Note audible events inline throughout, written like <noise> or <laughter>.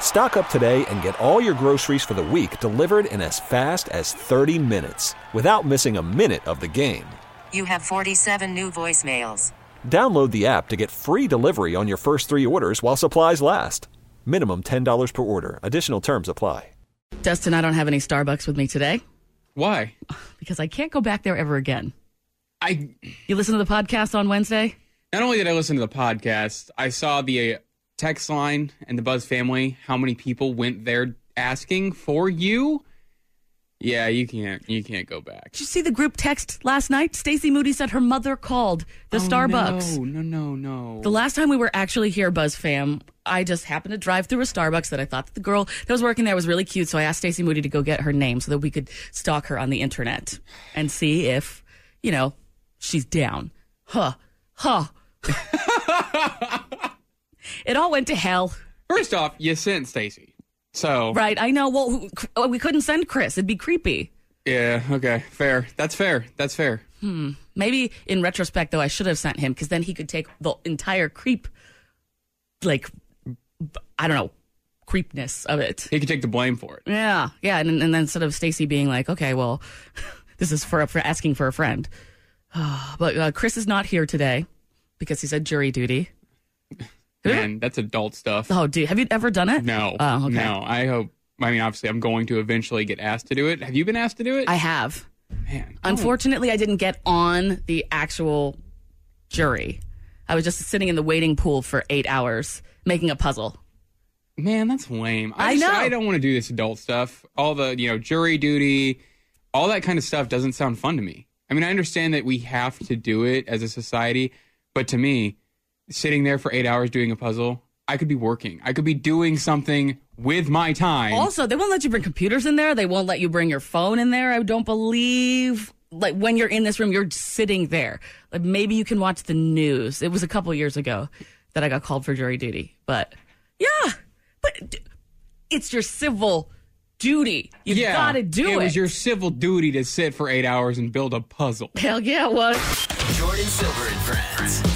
Stock up today and get all your groceries for the week delivered in as fast as 30 minutes without missing a minute of the game. You have 47 new voicemails. Download the app to get free delivery on your first three orders while supplies last. Minimum $10 per order. Additional terms apply. Dustin, I don't have any Starbucks with me today Why? <laughs> because I can't go back there ever again. I You listen to the podcast on Wednesday? not only did I listen to the podcast, I saw the uh, text line and the Buzz family. How many people went there asking for you? Yeah, you can't. You can't go back. Did you see the group text last night? Stacey Moody said her mother called the Oh, Starbucks. No, no, no, no. The last time we were actually here, Buzz fam, I just happened to drive through a Starbucks that I thought that the girl that was working there was really cute. So I asked Stacey Moody to go get her name so that we could stalk her on the internet and see if, you know, she's down. Huh. Huh. <laughs> it all went to hell. First off, you sent Stacy. So Right. I know. Well, we couldn't send Chris. It'd be creepy. yeah, okay, fair. That's fair. That's fair. Hmm. Maybe in retrospect, though, I should have sent him because then he could take the entire creep, like, I don't know, creepness of it. He could take the blame for it. Yeah, yeah, and, and then instead of Stacy being like, okay, well, <laughs> this is for for asking for a friend, <sighs> but uh, Chris is not here today because he's at jury duty. Man, that's adult stuff. Oh, dude, have you ever done it? No. Oh, okay. No. I hope. I mean, obviously, I'm going to eventually get asked to do it. Have you been asked to do it? I have. Man, Unfortunately, I didn't get on the actual jury. I was just sitting in the waiting pool for eight hours making a puzzle. Man, that's lame. I just- know. I don't want to do this adult stuff. All the, you know, jury duty, all that kind of stuff doesn't sound fun to me. I mean, I understand that we have to do it as a society, but to me, sitting there for eight hours doing a puzzle, I could be working. I could be doing something with my time. Also, they won't let you bring computers in there. They won't let you bring your phone in there. I don't believe. Like when you're in this room, you're sitting there. Like maybe you can watch the news. It was a couple years ago that I got called for jury duty. But yeah, but it's your civil duty. You yeah, gotta do it. It was your civil duty to sit for eight hours and build a puzzle. Hell yeah, it was. Jordin Silver and Friends.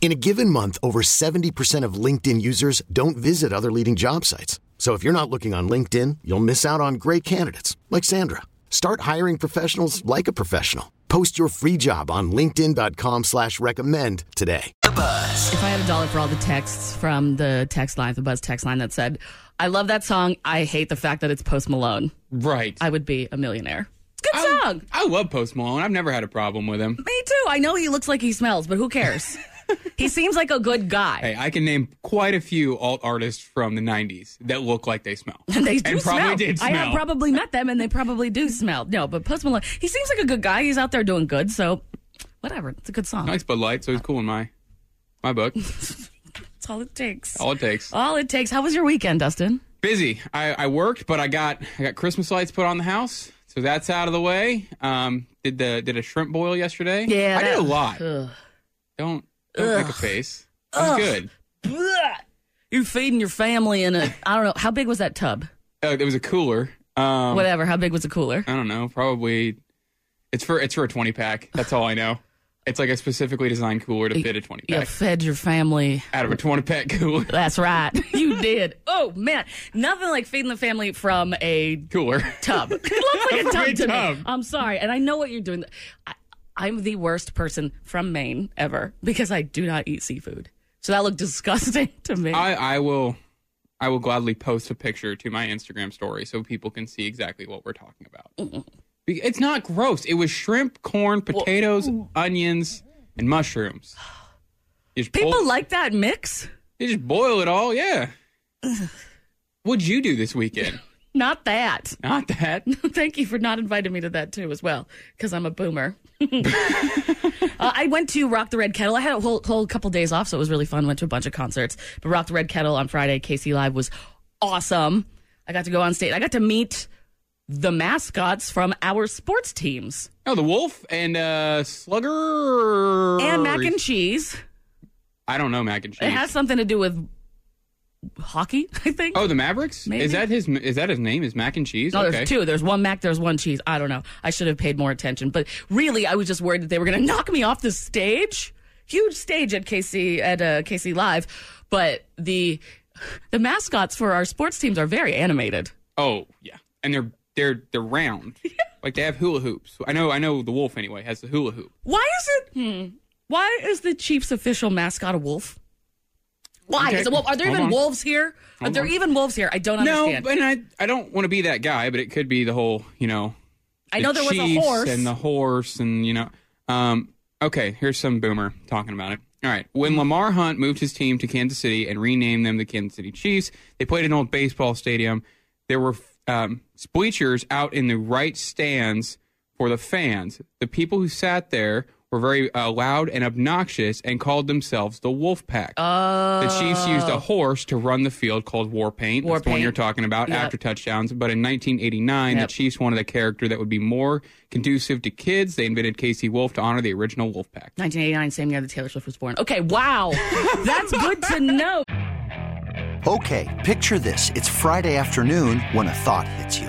In a given month, over 70% of LinkedIn users don't visit other leading job sites. So if you're not looking on LinkedIn, you'll miss out on great candidates like Sandra. Start hiring professionals like a professional. Post your free job on linkedin.com slash recommend today. The Buzz. If I had a dollar for all the texts from the text line, the Buzz text line that said, I love that song. I hate the fact that it's Post Malone. Right. I would be a millionaire. It's a good I, song. I love Post Malone. I've never had a problem with him. Me too. I know he looks like he smells, but who cares? <laughs> <laughs> he seems like a good guy. Hey, I can name quite a few alt artists from the 90s that look like they smell. <laughs> And they do and probably smell. I have probably met them, and they probably do smell. No, but Post Malone, he seems like a good guy. He's out there doing good, so whatever. It's a good song. Nice Bud Light, so he's cool in my my book. <laughs> That's all it takes. All it takes. All it takes. How was your weekend, Dustin? Busy. I, I worked, but I got I got Christmas lights put on the house, so that's out of the way. Um, did the did a shrimp boil yesterday? Yeah, I did a lot. Ugh. Don't don't make a face. That's good. Blah. You're feeding your family in a. I don't know. How big was that tub? Oh, there was a cooler. Um, Whatever. How big was the cooler? I don't know. Probably it's for it's for a twenty pack. That's all I know. It's like a specifically designed cooler to fit a twenty You pack fed your family. out of a twenty pack cooler. <laughs> That's right. <laughs> You did. Oh man, nothing like feeding the family from a Cooler. tub. <laughs> It looks like a tub to tub. me. I'm sorry, and I know what you're doing. I, I'm the worst person from Maine ever because I do not eat seafood. So that looked <laughs> disgusting to me. I, I will I will gladly post a picture to my Instagram story so people can see exactly what we're talking about. Be- It's not gross. It was shrimp, corn, potatoes, onions, and mushrooms. People boil- like that mix. you just boil it all, yeah. What'd you do this weekend? <laughs> Not that. Not that. <laughs> Thank you for not inviting me to that too, as well, because I'm a boomer. <laughs> uh, I went to Rock the Red Kettle. I had a whole, whole couple days off, so it was really fun. Went to a bunch of concerts. But Rock the Red Kettle on Friday, KC Live was awesome. I got to go on stage. I got to meet the mascots from our sports teams Oh, the wolf and uh slugger and mac and cheese. I don't know mac and cheese. It has something to do with hockey, <laughs> I think. oh, the Mavericks? Maybe. Is that his is that his name? Is mac and cheese? No, okay. there's two. There's one mac, there's one cheese. I don't know. I should have paid more attention. But really, I was just worried that they were going <laughs> to knock me off the stage. Huge stage at KC at uh, KC Live, but the the mascots for our sports teams are very animated. Oh yeah, and they're they're they're round, <laughs> like they have hula hoops. I know I know the wolf anyway has the hula hoop. Why is it? Hmm, why is the Chiefs' official mascot a wolf? Why Okay, is it wolf? Are there hold even on. wolves here? Are there on. even wolves here? I don't understand. No, and I I don't want to be that guy, but it could be the whole you know. I the know there was a horse. and the horse and you know. Um, okay, here's some boomer talking about it. All right, when Lamar Hunt moved his team to Kansas City and renamed them the Kansas City Chiefs, they played in an old baseball stadium. There were um, bleachers out in the right stands for the fans. The people who sat there were very uh, loud and obnoxious and called themselves the Wolf Pack. the Chiefs used a horse to run the field called War Paint. Oh. War That's the one you're talking about Yep. after touchdowns. But in 1989, Yep. the Chiefs wanted a character that would be more conducive to kids. They invented KC Wolf to honor the original Wolf Pack. 1989, same year that Taylor Swift was born. Okay, wow, <laughs> that's good to know. Okay, picture this. It's Friday afternoon when a thought hits you.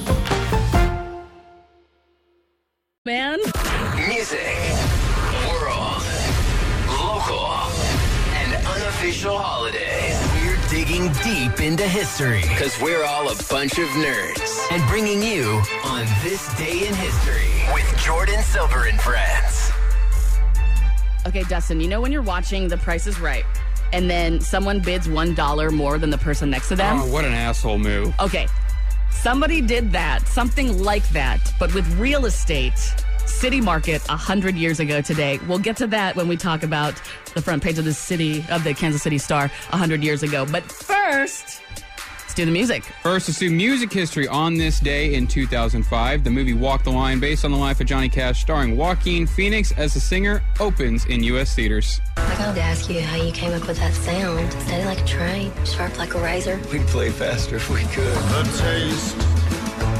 Man. Music, world, local, and unofficial holidays. We're digging deep into history because we're all a bunch of nerds and bringing you on this day in history with Jordin Silver and friends. Okay, Dustin, you know when you're watching The Price is Right and then someone bids $1 more than the person next to them? Oh, what an asshole move. Okay, somebody did that, something like that, but with real estate. City Market 100 years ago today. We'll get to that when we talk about the front page of the city of the Kansas City Star 100 years ago. But first, let's do the music. First, let's do music history on this day in 2005. The movie Walk the Line, based on the life of Johnny Cash, starring Joaquin Phoenix as the singer, opens in U.S. theaters. I gotta ask you how you came up with that sound. Steady like a train, sharp like a razor. We'd play faster if we could. The taste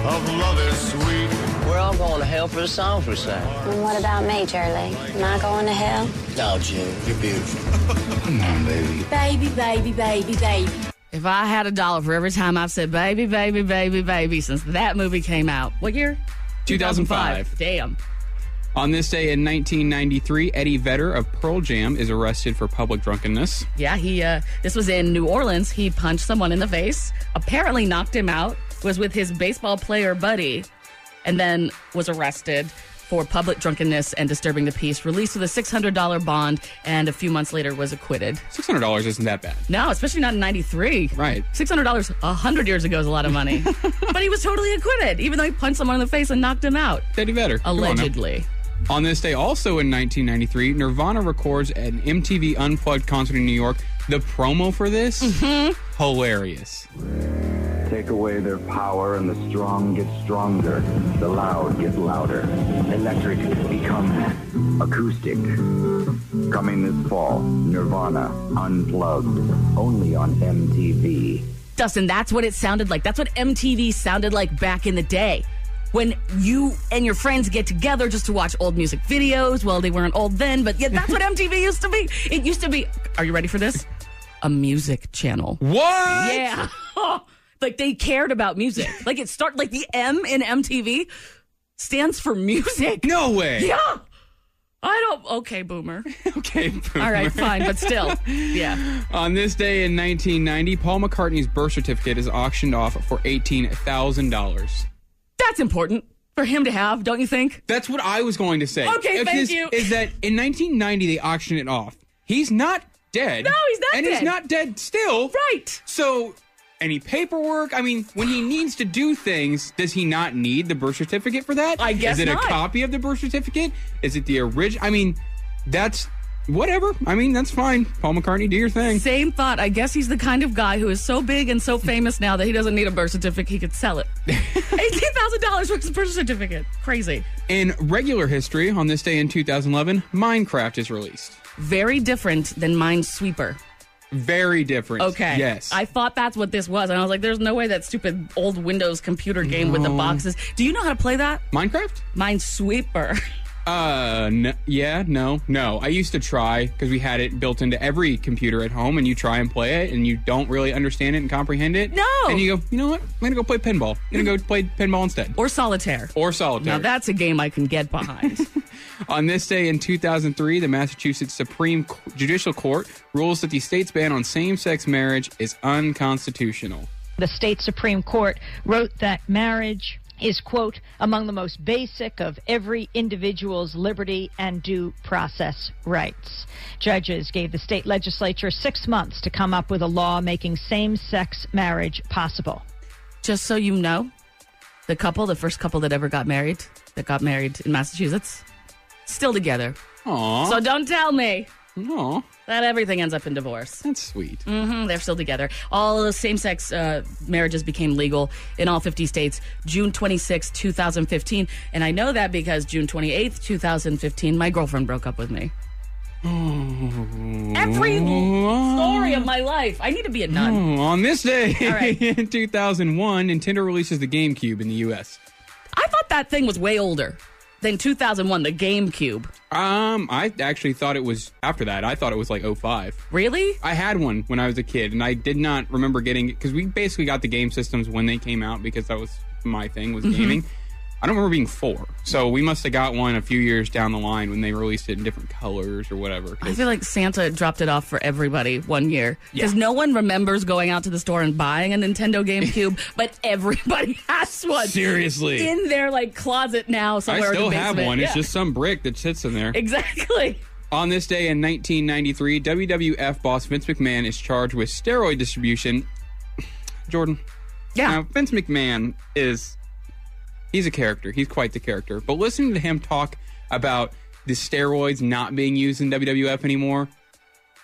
of love is sweet. We're all going to hell for the songs we sang. And what about me, Charlie? Am I going to hell? No, June, you're beautiful. Come on, baby. Baby, baby, baby, baby. If I had a dollar for every time I've said baby, baby, baby, baby since that movie came out. What year? 2005. Damn. On this day in 1993, Eddie Vedder of Pearl Jam is arrested for public drunkenness. Yeah, he uh this was in New Orleans. He punched someone in the face, apparently knocked him out, was with his baseball player buddy, and then was arrested for public drunkenness and disturbing the peace, released with a $600 bond, and a few months later was acquitted. $600 isn't that bad. No, especially not in 93. Right. $600 100 years ago is a lot of money. <laughs> but he was totally acquitted, even though he punched someone in the face and knocked him out. Eddie Vedder. Come on. Allegedly. On this day, also in 1993, Nirvana records an MTV Unplugged concert in New York. The promo for this, mm-hmm. Hilarious. Take away their power and the strong get stronger. The loud get louder. Electric become acoustic. Coming this fall, Nirvana Unplugged. Only on MTV. Dustin, that's what it sounded like. That's what MTV sounded like back in the day. When you and your friends get together just to watch old music videos. Well, they weren't old then, but yeah, that's what <laughs> MTV used to be. It used to be, are you ready for this? A music channel. What? Yeah. <laughs> like they cared about music. Like it start like the M in MTV stands for music. No way. Yeah. I don't okay, boomer. <laughs> okay, boomer. All right, fine, but still. <laughs> Yeah. On this day in 1990, Paul McCartney's birth certificate is auctioned off for $18,000. That's important for him to have, don't you think? That's what I was going to say. Okay, thank is, you. Is that in 1990 they auctioned it off? He's not dead. No, he's not dead. and dead. he's not dead still. Right. So, any paperwork? I mean, when he needs to do things, does he not need the birth certificate for that? I guess Is it not. a copy of the birth certificate? Is it the original? I mean, that's whatever. I mean, that's fine. Paul McCartney, do your thing. Same thought. I guess he's the kind of guy who is so big and so famous now that he doesn't need a birth certificate. He could sell it. <laughs> $18,000 for his birth certificate. Crazy. In regular history, on this day in 2011, Minecraft is released. Very different than Minesweeper. Very different. Okay. Yes. I thought that's what this was. And I was like, there's no way that stupid old Windows computer game with the No. boxes. Do you know how to play that? Minecraft? Minesweeper. <laughs> Uh, n- yeah, no, no. I used to try because we had it built into every computer at home, and you try and play it, and you don't really understand it and comprehend it. No. And you go, you know what? I'm gonna go play pinball. I'm gonna go <laughs> play pinball instead, or solitaire. or solitaire. Now that's a game I can get behind. <laughs> On this day in 2003, the Massachusetts Supreme Judicial Court rules that the state's ban on same-sex marriage is unconstitutional. The state Supreme Court wrote that marriage is, quote, among the most basic of every individual's liberty and due process rights. Judges gave the state legislature six months to come up with a law making same sex marriage possible. Just so you know, the couple, the first couple that ever got married, that got married in Massachusetts, still together. Aww. So don't tell me Aw, that everything ends up in divorce. that's sweet. hmm they're still together. All the same sex uh, marriages became legal in all 50 states June 26, 2015. And I know that because June 28, 2015, my girlfriend broke up with me. Every story of my life. I need to be a nun. Oh, on this day right. <laughs> in 2001, Nintendo releases the GameCube in the U.S. I thought that thing was way older. Then 2001, the GameCube. Um, I actually thought it was after that. I thought it was like 05. Really? I had one when I was a kid, and I did not remember getting it because we basically got the game systems when they came out because that was my thing was Mhm. gaming. I don't remember being four, so we must have got one a few years down the line when they released it in different colors or whatever. I feel like Santa dropped it off for everybody one year because no one remembers going out to the store and buying a Nintendo GameCube, <laughs> but everybody has one. Seriously. in their like closet now I still have one. It's just some brick that sits in there. exactly. On this day in 1993, WWF boss Vince McMahon is charged with steroid distribution. <sighs> Jordin. Yeah. Now, Vince McMahon is. He's a character. He's quite the character. But listening to him talk about the steroids not being used in WWF anymore,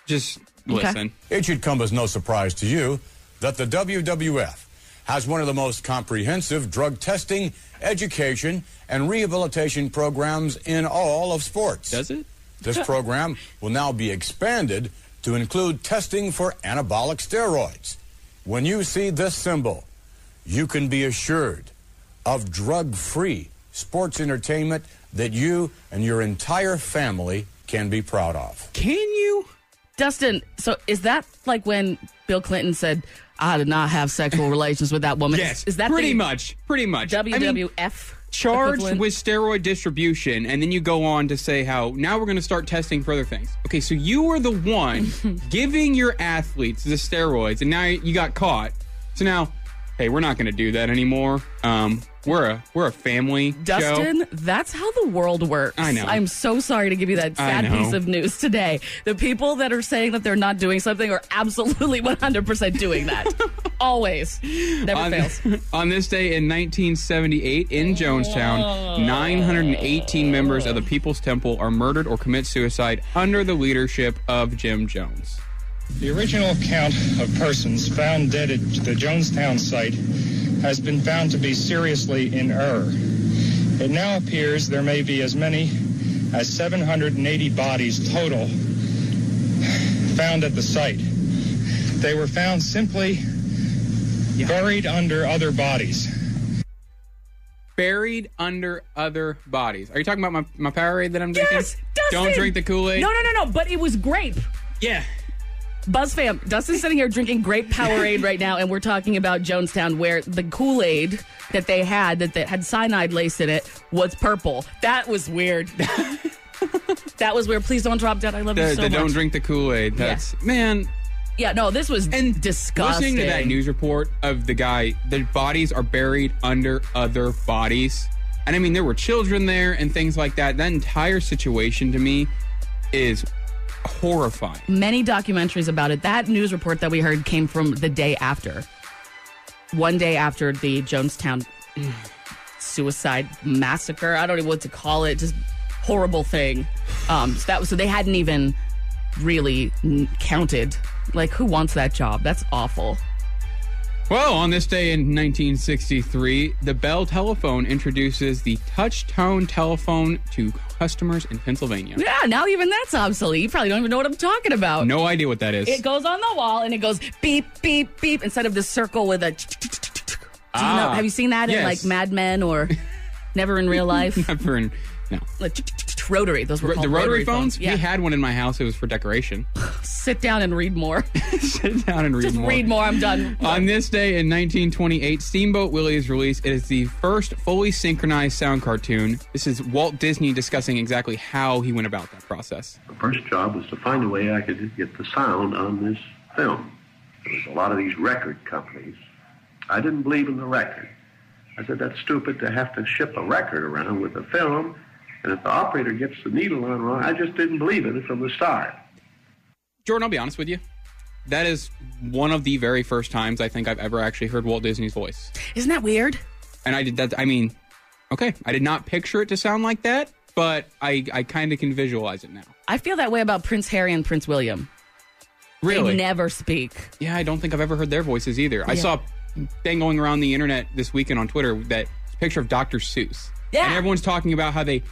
just listen. It should come as no surprise to you that the WWF has one of the most comprehensive drug testing, education, and rehabilitation programs in all of sports. Does it? This <laughs> program will now be expanded to include testing for anabolic steroids. When you see this symbol, you can be assured of drug free sports entertainment that you and your entire family can be proud of. Can you? Dustin, so is that like when Bill Clinton said, I did not have sexual <laughs> relations with that woman? Yes, Is that pretty much, pretty much. I mean, WWF? charged equivalent? with steroid distribution, and then you go on to say how now we're going to start testing for other things. Okay, so you were the one <laughs> giving your athletes the steroids, and now you got caught. So now, hey, we're not going to do that anymore. Um, we're a we're a family Dustin, show. that's how the world works. I know. I'm so sorry to give you that sad piece of news today. The people that are saying that they're not doing something are absolutely <laughs> 100% doing that. <laughs> Always. Never on, fails. <laughs> on this day in 1978 in Jonestown, 918 members of the People's Temple are murdered or commit suicide under the leadership of Jim Jones. The original count of persons found dead at the Jonestown site has been found to be seriously in error. It now appears there may be as many as 780 bodies total found at the site. They were found simply buried under other bodies. buried under other bodies. Are you talking about my, my Powerade that I'm drinking? Yes, Dustin! Don't drink the Kool Aid. No, no, no, no. But it was grape. Yeah. Buzz fam, Dustin's sitting here drinking grape Powerade right now, and we're talking about Jonestown, where the Kool Aid that they had that, that had cyanide laced in it was purple. That was weird. <laughs> that was weird. Please don't drop dead. I love The, you so the much. don't drink the Kool Aid. That's man. Yeah, no, this was and disgusting. Listening to that news report of the guy, the bodies are buried under other bodies. And I mean, there were children there and things like that. That entire situation to me is horrifying. Many documentaries about it. That news report that we heard came from the day after. One day after the Jonestown <sighs> suicide massacre. I don't know what to call it. Just horrible thing. Um, so that was so they hadn't even really counted. Like, who wants that job? That's awful. Well, on this day in 1963, the Bell Telephone introduces the touch tone telephone to customers in Pennsylvania. Yeah, now even that's obsolete. You probably don't even know what I'm talking about. No idea what that is. It goes on the wall and it goes beep, beep, beep instead of the circle with a. Do you know, Ah, have you seen that in like Mad Men or <laughs> Never in Real Life? Never in, no. Like, rotary. Those were Ro- called the rotary phones? Yeah. We had one in my house. It was for decoration. <laughs> Sit down and read more. <laughs> Sit down and read Just more. read more. I'm done. On this day in 1928, Steamboat Willie is released. It is the first fully synchronized sound cartoon. This is Walt Disney discussing exactly how he went about that process. The first job was to find a way I could get the sound on this film. There was a lot of these record companies. I didn't believe in the record. I said, that's stupid to have to ship a record around with a film, and if the operator gets the needle on wrong, I just didn't believe in it from the start. Jordin, I'll be honest with you. That is one of the very first times I think I've ever actually heard Walt Disney's voice. Isn't that weird? And I did that. I mean, okay, I did not picture it to sound like that, but I, I kind of can visualize it now. I feel that way about Prince Harry and Prince William. Really? They never speak. Yeah, I don't think I've ever heard their voices either. I saw a thing going around the internet this weekend on Twitter that picture of Dr. Seuss. Yeah. And everyone's talking about how they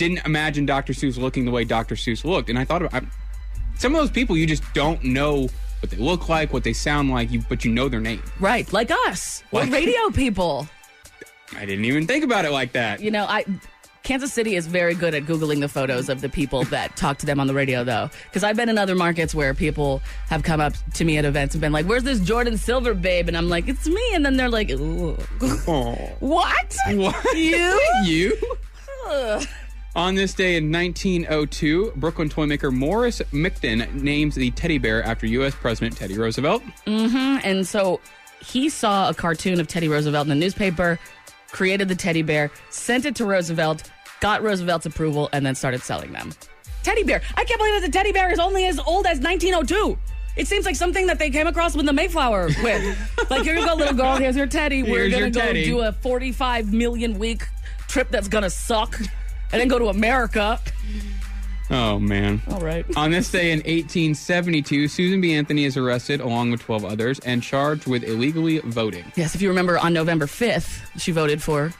didn't imagine Dr. Seuss looking the way Dr. Seuss looked. And I thought about I, some of those people you just don't know what they look like, what they sound like, you but you know their name. Right, like us. Like- We're radio <laughs> people. I didn't even think about it like that. You know, I Kansas City is very good at Googling the photos of the people that talk to them on the radio, though. Because I've been in other markets where people have come up to me at events and been like, Where's this Jordin Silver babe? And I'm like, It's me. And then they're like, Ooh. <laughs> What? What? You? <laughs> you? Ugh. On this day in 1902, Brooklyn toy maker Morris Michtom names the teddy bear after U.S. President Teddy Roosevelt. hmm And so he saw a cartoon of Teddy Roosevelt in the newspaper, created the teddy bear, sent it to Roosevelt, got Roosevelt's approval, and then started selling them. Teddy bear. I can't believe that the teddy bear is only as old as 1902. It seems like something that they came across with the Mayflower with. <laughs> like, here you go, little girl. Here's your teddy. Here's We're going to go teddy. do a 45 million week trip that's going to suck and then go to America. Oh, man. All right. On this day in 1872, Susan B. Anthony is arrested along with 12 others and charged with illegally voting. Yes, if you remember on November 5th, she voted for.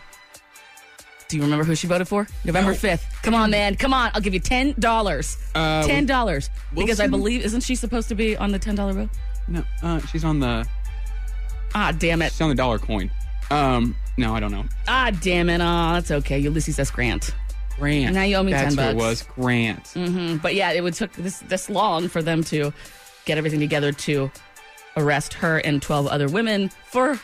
Do you remember who she voted for? November No. 5th. Come on, man. Come on. I'll give you $10. Uh, $10. Because I Wilson? believe, isn't she supposed to be on the $10 bill? No, uh, she's on the Ah, damn it. she's on the dollar coin. Um, no, I don't know. Ah, damn it. Oh, that's okay. Ulysses S. Grant. Grant. Now you owe me That's 10 who it bucks. was. Grant. hmm But yeah, it would took this this long for them to get everything together to arrest her and 12 other women for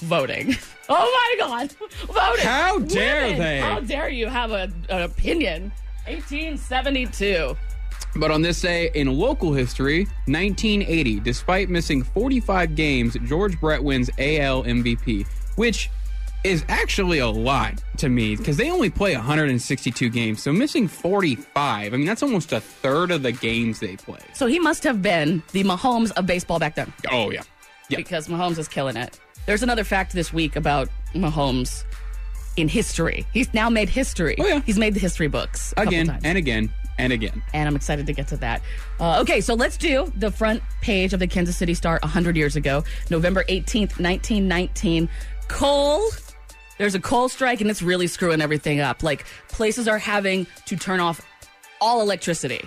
voting. <laughs> Oh my God. Voting. How dare Women. they? How dare you have a, an opinion? 1872. But on this day in local history, 1980, despite missing 45 games, George Brett wins AL MVP, which is actually a lot to me because they only play 162 games. So missing 45, I mean, that's almost a third of the games they play. So he must have been the Mahomes of baseball back then. Oh, yeah. Yeah. Because Mahomes is killing it. There's another fact this week about Mahomes in history. He's now made history. Oh, yeah. He's made the history books. Again and again and again. and I'm excited to get to that. Uh, okay, so let's do the front page of the Kansas City Star 100 years ago, November 18th, 1919. Coal, there's a coal strike, and it's really screwing everything up. Like, places are having to turn off all electricity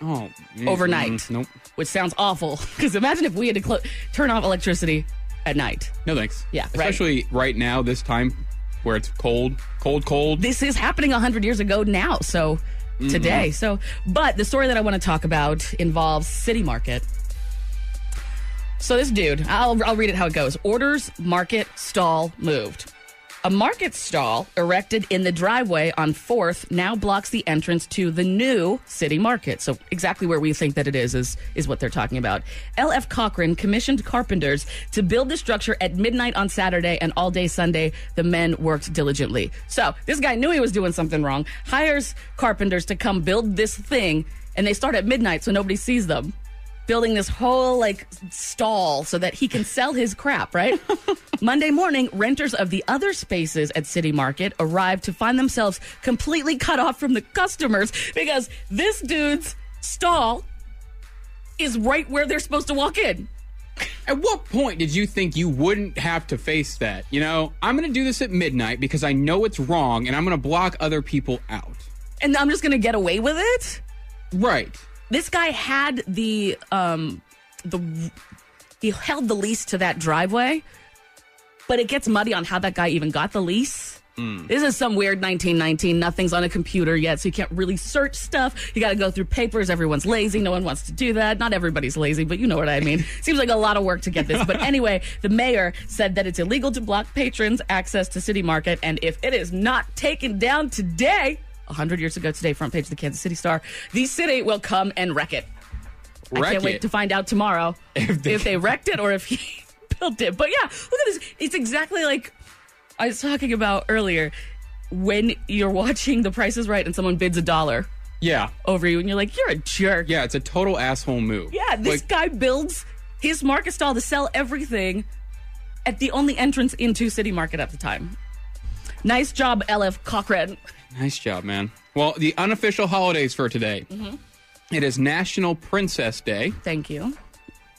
Oh, mm, overnight, mm, nope. which sounds awful. <laughs> Because imagine if we had to clo- turn off electricity at night. No thanks. Yeah. Especially right now, this time where it's cold, cold, cold. this is happening 100 years ago now so today so but the story that i want to talk about involves city market so this dude I'll, I'll read it how it goes orders market stall moved a market stall erected in the driveway on 4th now blocks the entrance to the new city market. So exactly where we think that it is is is what they're talking about. LF Cochran commissioned carpenters to build the structure at midnight on Saturday and all day Sunday the men worked diligently. So, this guy knew he was doing something wrong. Hires carpenters to come build this thing and they start at midnight so nobody sees them building this whole like stall so that he can sell his crap, right? <laughs> Monday morning, renters of the other spaces at City Market arrived to find themselves completely cut off from the customers because this dude's stall is right where they're supposed to walk in. At what point did you think you wouldn't have to face that? You know, I'm going to do this at midnight because I know it's wrong and I'm going to block other people out. And I'm just going to get away with it? Right. This guy had the um the he held the lease to that driveway, but it gets muddy on how that guy even got the lease. This is some weird 1919. Nothing's on a computer yet, so you can't really search stuff. You got to go through papers. Everyone's lazy. No one wants to do that. Not everybody's lazy, but you know what I mean. <laughs> Seems like a lot of work to get this. But anyway, the mayor said that it's illegal to block patrons access to City Market, and if it is not taken down today, 100 years ago today, front page of the Kansas City Star, the city will come and wreck it. I can't wait to find out tomorrow <laughs> if they, wrecked it or if he <laughs> built it. But yeah, look at this. It's exactly like I was talking about earlier when you're watching The Price is Right and someone bids a dollar Yeah. over you and you're like, you're a jerk. Yeah, it's a total asshole move. Yeah, this Like, guy builds his market stall to sell everything at the only entrance into City Market at the time. Nice job, LF Cochran. <laughs> Nice job, man. Well, the unofficial holidays for today. Mhm. It is National Princess Day. Thank you.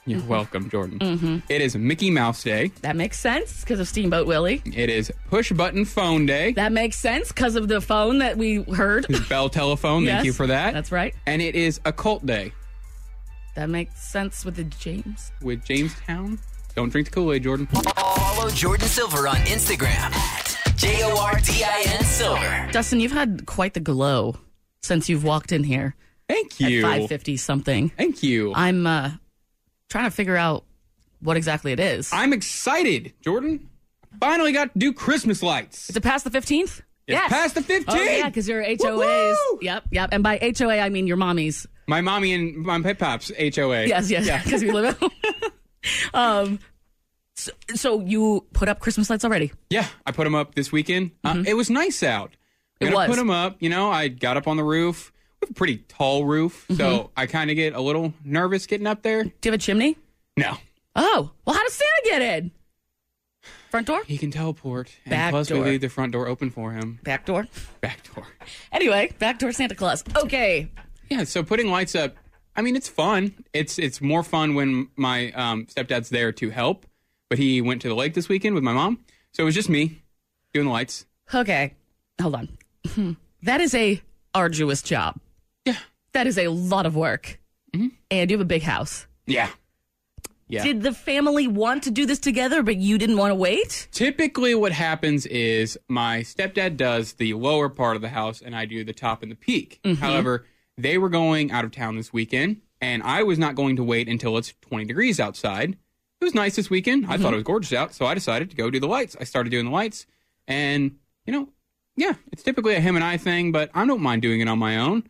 You're welcome, Jordin. Mhm. It is Mickey Mouse Day. That makes sense because of Steamboat Willie. It is Push Button Phone Day. That makes sense because of the phone that we heard. Bell Telephone. Thank Yes, you for that. That's right. And it is Occult Day That makes sense with the James. with Jamestown. Don't drink the Kool Aid, Jordin. Follow Jordin Silver on Instagram at J O R D I N Silver. Dustin, you've had quite the glow since you've walked in here. Thank you. At 550 something. Thank you. I'm uh, trying to figure out what exactly it is. I'm excited, Jordin. Finally got to do Christmas lights. Is it past the 15th? It's past the 15th. Oh, yeah, because your HOAs. Yep, yep. And by HOA, I mean your mommy's. My mommy and my pip pops HOA. Yes, yes, Yeah. because we live at <laughs> home. um, so, so you put up Christmas lights already? Yeah, I put them up this weekend. Uh, it was nice out. Mm-hmm. It was. put them up. You know, I got up on the roof. We have a pretty tall roof, Mm-hmm. so I kind of get a little nervous getting up there. Do you have a chimney? No, Oh, well, how does Santa get in? Front door? he can teleport. Back plus, door. we leave the front door open for him. Back door? Back door. Anyway, back door Santa Claus. Okay. Yeah, so putting lights up, I mean, it's fun. It's it's more fun when my um, stepdad's there to help. But he went to the lake this weekend with my mom, so it was just me doing the lights. Okay. Hold on. Hmm. That is a arduous job. Yeah. That is a lot of work. And you have a big house. Yeah. Yeah. Did the family want to do this together, but you didn't want to wait? Typically, what happens is my stepdad does the lower part of the house, and I do the top and the peak. Mhm. However, they were going out of town this weekend, and I was not going to wait until it's 20 degrees outside. It was nice this weekend. I thought it mm-hmm. was gorgeous out, so I decided to go do the lights. I started doing the lights, and you know, yeah, it's typically a him and I thing, but I don't mind doing it on my own.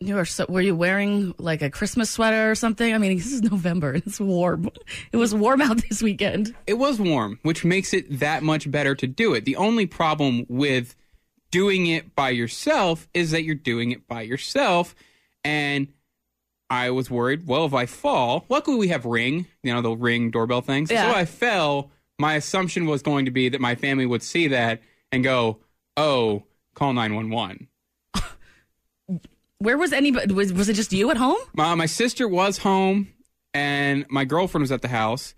You were so, were you wearing like a Christmas sweater or something? I mean, this is November. <laughs> It's warm. It was warm out this weekend. It was warm, which makes it that much better to do it. The only problem with doing it by yourself is that you're doing it by yourself. And I was worried, well, if I fall, luckily we have Ring, you know, the Ring doorbell things. Yeah. So I fell. My assumption was going to be that my family would see that and go, oh, call 911. Where was anybody? Was, was it just you at home? My, my sister was home and my girlfriend was at the house.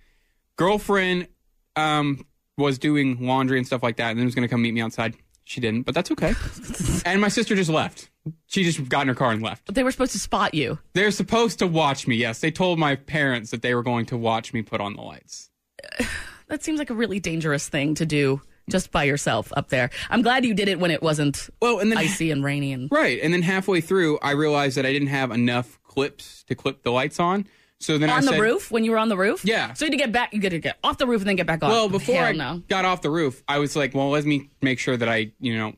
Girlfriend um, was doing laundry and stuff like that and then was going to come meet me outside. She didn't, but that's okay. <laughs> and my sister just left. She just got in her car and left. But they were supposed to spot you. They're supposed to watch me. Yes, they told my parents that they were going to watch me put on the lights. <sighs> That seems like a really dangerous thing to do just by yourself up there. I'm glad you did it when it wasn't well and then icy and rainy and Right. And then halfway through, I realized that I didn't have enough clips to clip the lights on. So then I on the said, roof when you were on the roof. Yeah. So you had to get back. You got to get off the roof and then get back on. Well, before Hell I no. got off the roof, I was like, well, let me make sure that I, you know,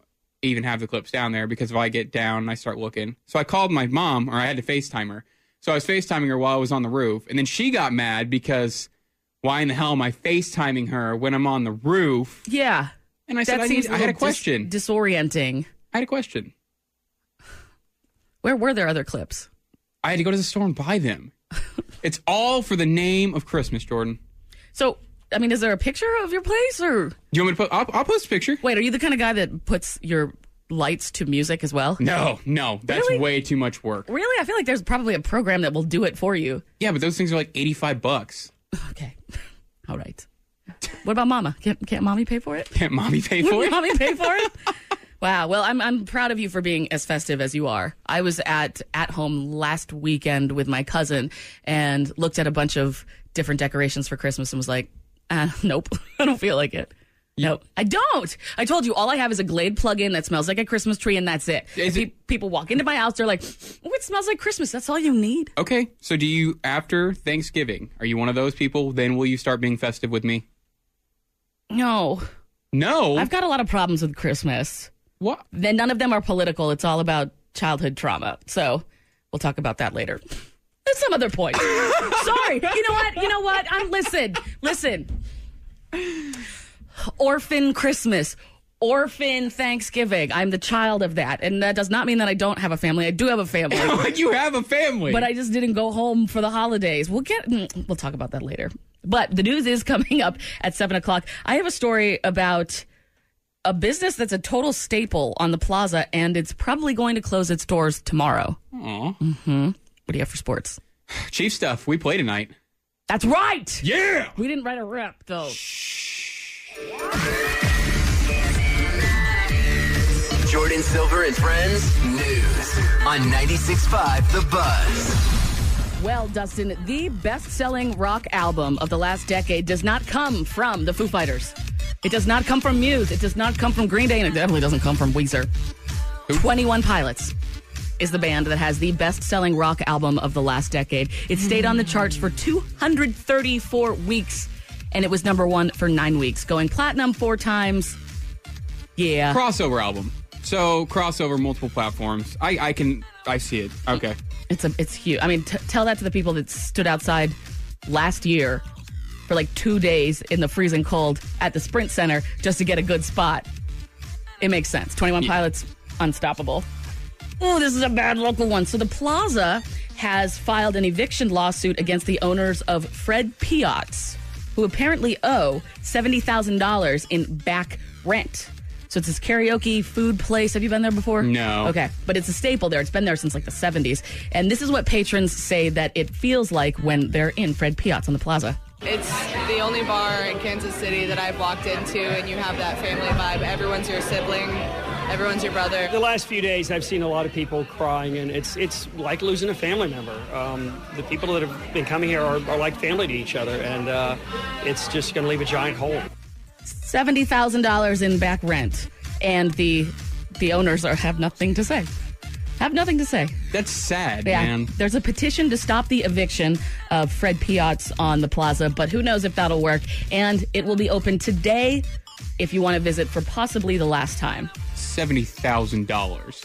even have the clips down there because if I get down and I start looking. So I called my mom or I had to FaceTime her. So I was FaceTiming her while I was on the roof. And then she got mad because why in the hell am I FaceTiming her when I'm on the roof? Yeah. And I said, I, need, I had a little dis- question. disorienting. I had a question. Where were there other clips? I had to go to the store and buy them. <laughs> it's all for the name of Christmas, Jordin. So, I mean, is there a picture of your place or? Do you want me to put? I'll, I'll post a picture. Wait, are you the kind of guy that puts your lights to music as well? No, no, that's Really? way too much work. Really? I feel like there's probably a program that will do it for you. Yeah, but those things are like eighty-five bucks. <sighs> Okay. <laughs> All right. What about Mama? Can't, can't Mommy pay for it? Can't mommy pay for it? Can't mommy pay for it? <laughs> Wow. Well, I'm I'm proud of you for being as festive as you are. I was at at home last weekend with my cousin and looked at a bunch of different decorations for Christmas and was like, uh, <laughs> nope, <laughs> I don't feel like it. Nope, I don't. I told you all I have is a Glade plug-in that smells like a Christmas tree, and that's it. Pe- people walk into my house, they're like, "Oh, it smells like Christmas." That's all you need. Okay, so do you after Thanksgiving? Are you one of those people? Then will you start being festive with me? No, No. I've got a lot of problems with Christmas. What? Then none of them are political. It's all about childhood trauma. So we'll talk about that later. At some other point. Sorry. You know what? You know what? I'm listen. Listen. Orphan Christmas. Orphan Thanksgiving. I'm the child of that. And that does not mean that I don't have a family. I do have a family. <laughs> like you have a family. But I just didn't go home for the holidays. We'll get, mm, we'll talk about that later. But the news is coming up at seven o'clock. I have a story about a business that's a total staple on the plaza, and it's probably going to close its doors tomorrow. Aw. What do you have for sports? Chief stuff. We play tonight. That's right. Yeah. We didn't write a rep though. Jordin Silver and Friends News on 96.5 The Buzz. Well, Dustin, the best-selling rock album of the last decade does not come from the Foo Fighters. It does not come from Muse. It does not come from Green Day, and it definitely doesn't come from Weezer. 21 Pilots is the band that has the best selling rock album of the last decade. It stayed on the charts for 234 weeks, and it was number one for nine weeks, going platinum four times. Yeah. Crossover album. So crossover multiple platforms. I I can I see it. Okay. It's a it's huge. I mean, t- tell that to the people that stood outside last year for like two days in the freezing cold at the Sprint Center just to get a good spot. It makes sense. Twenty One Pilots, unstoppable. Oh, this is a bad local one. So the Plaza has filed an eviction lawsuit against the owners of Fred P. Ott's, who apparently owe seventy thousand dollars in back rent. So it's this karaoke food place. Have you been there before? No. Okay, but it's a staple there. It's been there since like the 70s. And this is what patrons say that it feels like when they're in Fred P. Ott's on the plaza. It's the only bar in Kansas City that I've walked into, and you have that family vibe. Everyone's your sibling, everyone's your brother. The last few days, I've seen a lot of people crying, and it's it's like losing a family member. Um, the people that have been coming here are, are like family to each other, and uh, it's just going to leave a giant hole. $70,000 in back rent. And the the owners are have nothing to say. Have nothing to say. That's sad, Yeah, man. there's a petition to stop the eviction of Fred P. Ott's on the plaza, but who knows if that'll work. And it will be open today if you want to visit for possibly the last time. Seventy thousand dollars.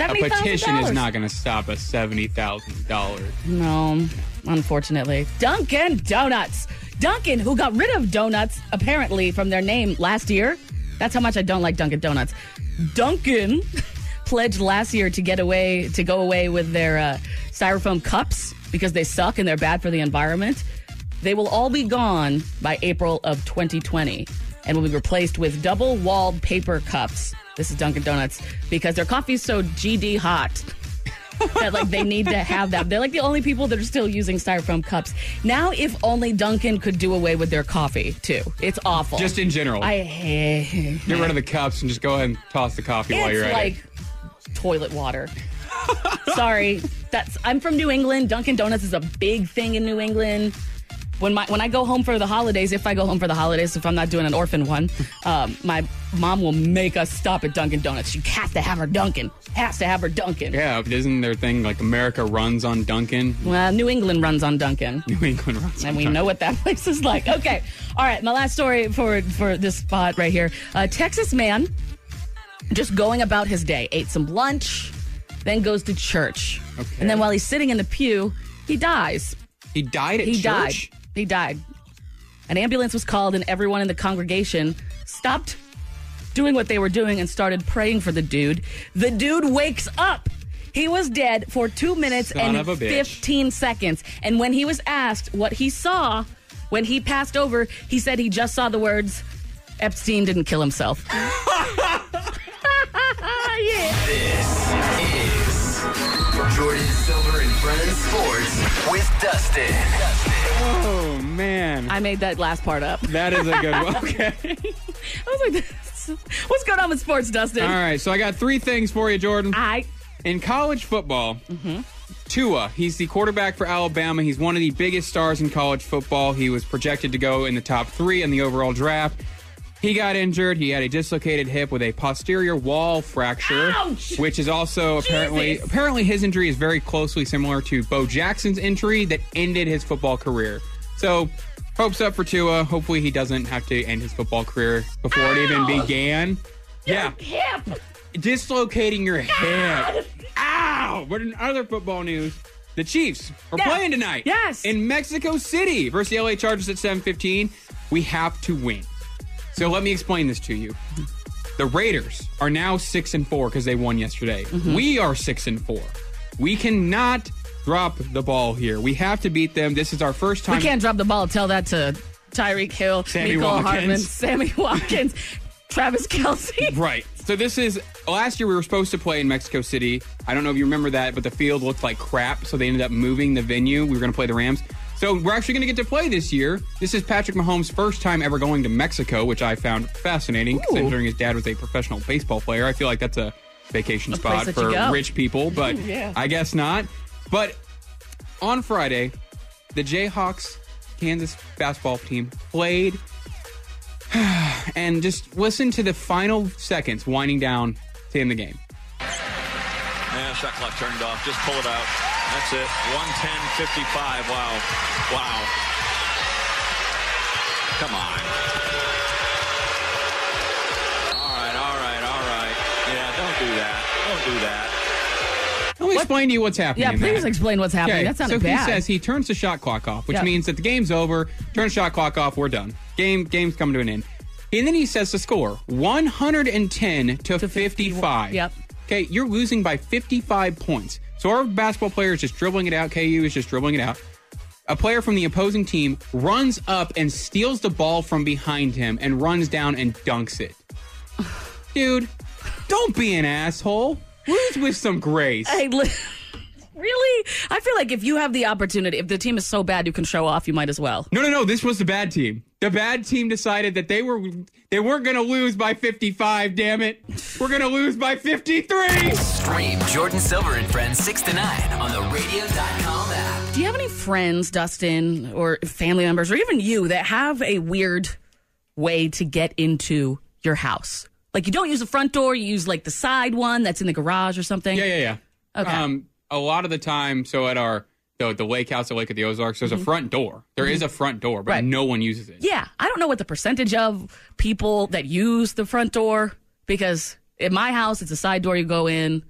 A petition is not going to stop a seventy thousand dollars. No, unfortunately. Dunkin' Donuts. Dunkin', who got rid of donuts apparently from their name last year. That's how much I don't like Dunkin' Donuts. Dunkin' <laughs> pledged last year to get away to go away with their uh, styrofoam cups because they suck and they're bad for the environment. They will all be gone by April of 2020 and will be replaced with double walled paper cups. This is Dunkin' Donuts because their coffee's so GD hot that like they need to have that. They're like the only people that are still using styrofoam cups. Now, if only Dunkin' could do away with their coffee too. It's awful. Just in general. I hate. Get rid of the cups and just go ahead and toss the coffee while you're at like it. Like toilet water. Sorry, that's I'm from New England. Dunkin' Donuts is a big thing in New England. When my when I go home for the holidays, if I go home for the holidays, if I'm not doing an orphan one, um, my mom will make us stop at Dunkin' Donuts. She has to have her Dunkin'. Has to have her Dunkin'. Yeah, isn't their thing like America runs on Dunkin'? Well, New England runs on Dunkin'. New England runs and we know what that <laughs> place is like. Okay, all right. My last story for for this spot right here. A Texas man just going about his day, ate some lunch, then goes to church, Okay. and then while he's sitting in the pew, he dies. He died at he church? died. He died. An ambulance was called, and everyone in the congregation stopped doing what they were doing and started praying for the dude. The dude wakes up. He was dead for two minutes Son and of bitch. 15 seconds. And when he was asked what he saw when he passed over, he said he just saw the words, Epstein didn't kill himself. yeah. <laughs> This is Jordin Silver and Brennan Sports with Dustin. Oh man, I made that last part up. That is a good one. <laughs> Okay. I was like, <laughs> what's going on with sports, Dustin? All right, so I got three things for you, Jordin. I in college football. Mm-hmm. Tua, he's the quarterback for Alabama. He's one of the biggest stars in college football. He was projected to go in the top three in the overall draft. He got injured. He had a dislocated hip with a posterior wall fracture, Ouch! which is also apparently Jesus! apparently his injury is very closely similar to Bo Jackson's injury that ended his football career. So, hopes up for Tua. Hopefully, he doesn't have to end his football career before it even began. Yeah, hip. dislocating your hip. Ow! But in other football news, the Chiefs are Yeah. playing tonight. Yes. In Mexico City versus the LA Chargers at 7:15. We have to win. So let me explain this to you. The Raiders are now six and four because they won yesterday. Mm-hmm. We are six and four. We cannot drop the ball here. We have to beat them. This is our first time. We can't drop the ball. Tell that to Tyreek Hill, Sammy Mecole Watkins. Hardman, Sammy <laughs> Watkins, Travis Kelce. Right. So this is last year we were supposed to play in Mexico City. I don't know if you remember that, but the field looked like crap, so they ended up moving the venue. We were going to play the Rams. So we're actually going to get to play this year. This is Patrick Mahomes' first time ever going to Mexico, which I found fascinating, considering his dad was a professional baseball player. I feel like that's a vacation A spot for rich people, but <laughs> Yeah. I guess not. But on Friday, the Jayhawks Kansas basketball team played <sighs> and just listen to the final seconds winding down to end the game. Yeah, shot clock turned off. Just pull it out. That's it. 110.55. Wow. Wow. Come on. All right, all right, all right. Yeah, don't do that. Don't do that. Let me explain to you what's happening. Yeah, please that. explain what's happening. Okay, That sounded so bad. he says he turns the shot clock off, which Yeah. means that the game's over. Turn the shot clock off. We're done. Game game's coming to an end. And then he says the score: 110 to, 55. Yep. Okay, you're losing by 55 points. So our basketball player is just dribbling it out. KU is just dribbling it out. A player from the opposing team runs up and steals the ball from behind him and runs down and dunks it. <sighs> Dude, don't be an asshole. Lose with some grace. Hey, li- <laughs> really? I feel like if you have the opportunity, if the team is so bad you can show off, you might as well. No, no, no. This was the bad team. The bad team decided that they were they weren't going to lose by 55. Damn it, we're going to lose by 53. Stream Jordin Silver and Friends 6 to 9 on the radio.com app. Do you have any friends, Dustin, or family members, or even you that have a weird way to get into your house? Like you don't use the front door, you use like the side one that's in the garage or something? Yeah, yeah, yeah. Okay. Um, a lot of the time, so at our the, the lake house at Lake of the Ozarks, there's a front door. There is a front door, but Mm-hmm. Right. no one uses it. Yeah, I don't know what the percentage of people that use the front door because in my house it's a side door you go in.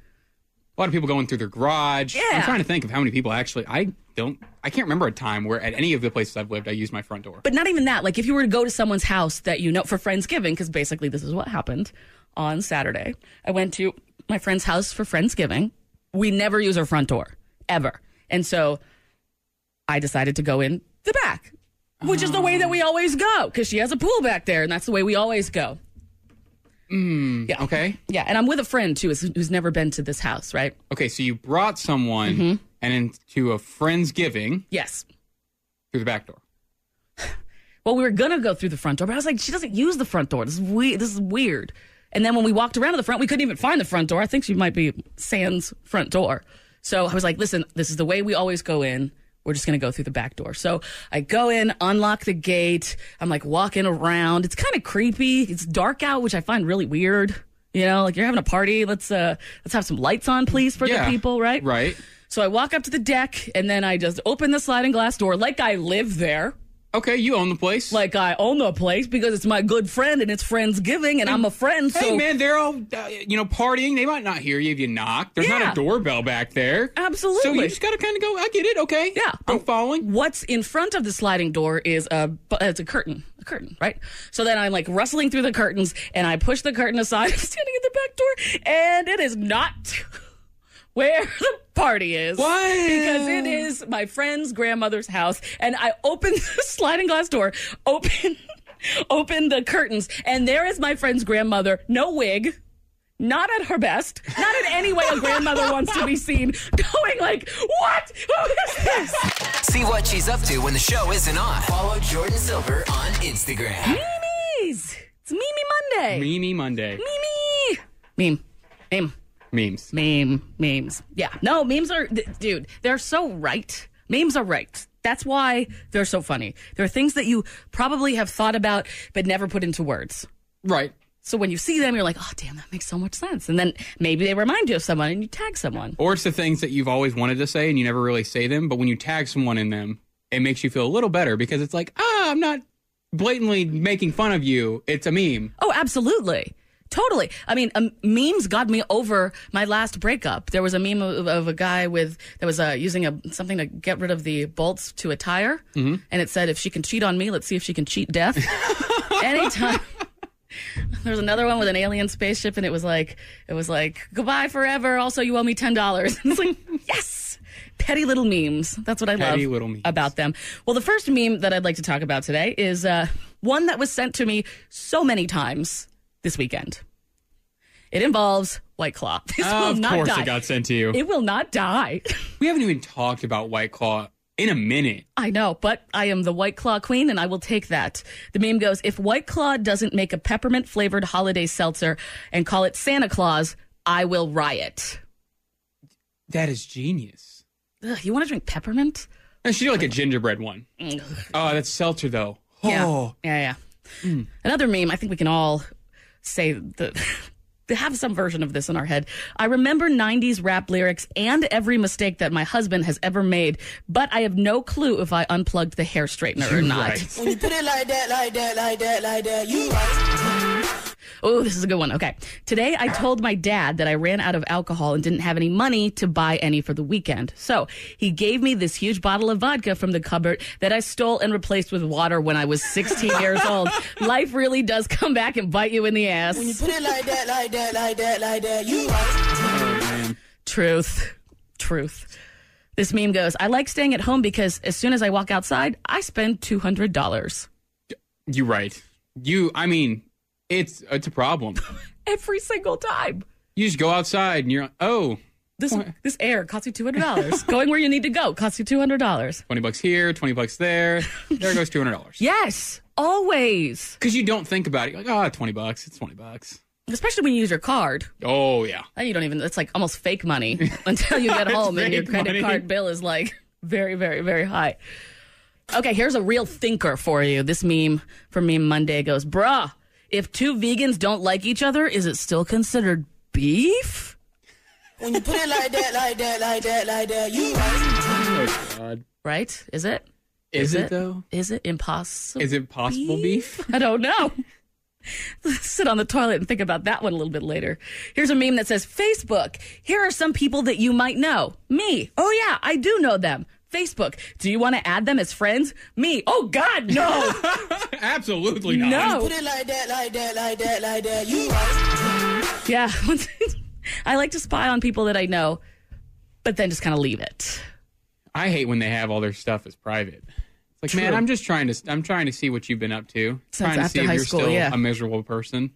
A lot of people going through their garage. Yeah. I'm trying to think of how many people actually. I don't. I can't remember a time where at any of the places I've lived, I used my front door. But not even that. Like if you were to go to someone's house that you know for Friendsgiving, because basically this is what happened on Saturday. I went to my friend's house for Friendsgiving. We never use our front door ever, and so I decided to go in the back, which is the way that we always go because she has a pool back there, and that's the way we always go. Mm, Yeah. Okay. Yeah, and I'm with a friend too, who's who's never been to this house, right? Okay. So you brought someone Mhm. and into a friend's giving. Yes. through the back door. <sighs> Well, we were gonna go through the front door, but I was like, she doesn't use the front door. This is weird. This is weird. And then when we walked around to the front, we couldn't even find the front door. I think she might be Sans front door. So I was like, listen, this is the way we always go in. We're just gonna go through the back door. So I go in, unlock the gate. I'm like walking around. It's kind of creepy. It's dark out, which I find really weird. You know, like you're having a party. Let's uh let's have some lights on, please, for Yeah. the people, right? Right. So I walk up to the deck and then I just open the sliding glass door like I live there. Okay, you own the place. Like I own the place because it's my good friend and it's Friendsgiving and I'm a friend. So. Hey man, they're all uh, you know partying. They might not hear you if you knock. There's not a doorbell back there. Absolutely. So you just gotta kind of go. I get it. Okay. Yeah, I'm following. What's in front of the sliding door is a it's a curtain, a curtain, right? So then I'm like rustling through the curtains and I push the curtain aside. <laughs> I'm standing at the back door and it is not where <laughs> the party is. What? Because it is my friend's grandmother's house and I open <laughs> the sliding glass door, open <laughs> open the curtains and there is my friend's grandmother, no wig. Not at her best. Not in any way a grandmother wants to be seen. Going like, what? Who is this? See what she's up to when the show isn't on. Follow Jordin Silver on Instagram. Memes. It's Mimi Monday. Mimi Monday. Mimi. Meme. Meme. Memes. Meme. Memes. Yeah. No, memes are, th- dude, they're so right. Memes are right. That's why they're so funny. There are things that you probably have thought about but never put into words. Right. So when you see them, you're like, oh, damn, that makes so much sense. And then maybe they remind you of someone and you tag someone. Or it's the things that you've always wanted to say and you never really say them, but when you tag someone in them, it makes you feel a little better because it's like, ah, I'm not blatantly making fun of you. It's a meme. Oh, absolutely. Totally. I mean, um, memes got me over my last breakup. There was a meme of, of a guy with that was uh, using a something to get rid of the bolts to a tire, Mm-hmm. and it said, "If she can cheat on me, let's see if she can cheat death." <laughs> Anytime. <laughs> There was another one with an alien spaceship, and it was like, it was like, goodbye forever. Also, you owe me ten dollars. <laughs> It's like, yes, petty little memes. That's what I Petty love about them. Well, the first meme that I'd like to talk about today is uh, one that was sent to me so many times this weekend. It involves White Claw. <laughs> This will of not course die. it got sent to you. It will not die. <laughs> we haven't even talked about White Claw in a minute. I know, but I am the White Claw queen and I will take that. The meme goes if White Claw doesn't make a peppermint flavored holiday seltzer and call it Santa Claus, I will riot. That is genius. Ugh, you want to drink peppermint? I should do like a gingerbread one. Oh, that's seltzer though. Yeah. Oh. Yeah, yeah. Hmm. Another meme, I think we can all say that they have some version of this in our head. I remember 90s rap lyrics and every mistake that my husband has ever made, but I have no clue if I unplugged the hair straightener or not. When you put it like that, like that, like that, like that, you right. Oh, this is a good one. Okay. Today I told my dad that I ran out of alcohol and didn't have any money to buy any for the weekend. So he gave me this huge bottle of vodka from the cupboard that I stole and replaced with water when I was 16 years old. <laughs> Life really does come back and bite you in the ass. When you put it like that, like that, like that, like that, you right. Truth. Truth. This meme goes, I like staying at home because as soon as I walk outside, I spend $200. You're right. You, I mean, it's it's a problem. <laughs> Every single time. You just go outside and you're, oh, This this air costs you $200. <laughs> Going where you need to go costs you $200. 20 bucks here, 20 bucks there. There goes $200. <laughs> Yes, always. Because you don't think about it. You're like, oh, 20 bucks. It's 20 bucks. Especially when you use your card. Oh, yeah. Then you don't even, it's like almost fake money until you get home and your credit money. card bill is like very, very, very high. Okay, here's a real thinker for you. This meme from Meme Monday goes, bruh, if two vegans don't like each other, is it still considered beef? When you put it like that, like that, like that, like that, you right. Oh, God. Right? Is it? Is it, though? Is it impossible? Is it possible beef? I don't know. <laughs> Sit on the toilet and think about that one a little bit later. Here's a meme that says Facebook. Here are some people that you might know. Me. Oh, yeah, I do know them. Facebook. Do you want to add them as friends? Me. Oh, God, no. <laughs> Absolutely not. No. Put it like that, like that, like that, like that, you right. yeah. <laughs> I like to spy on people that I know, but then just kind of leave it. I hate when they have all their stuff as private. It's like, man, I'm just trying to. I'm trying to see what you've been up to. Since trying to after see if you're school, still yeah. a miserable person.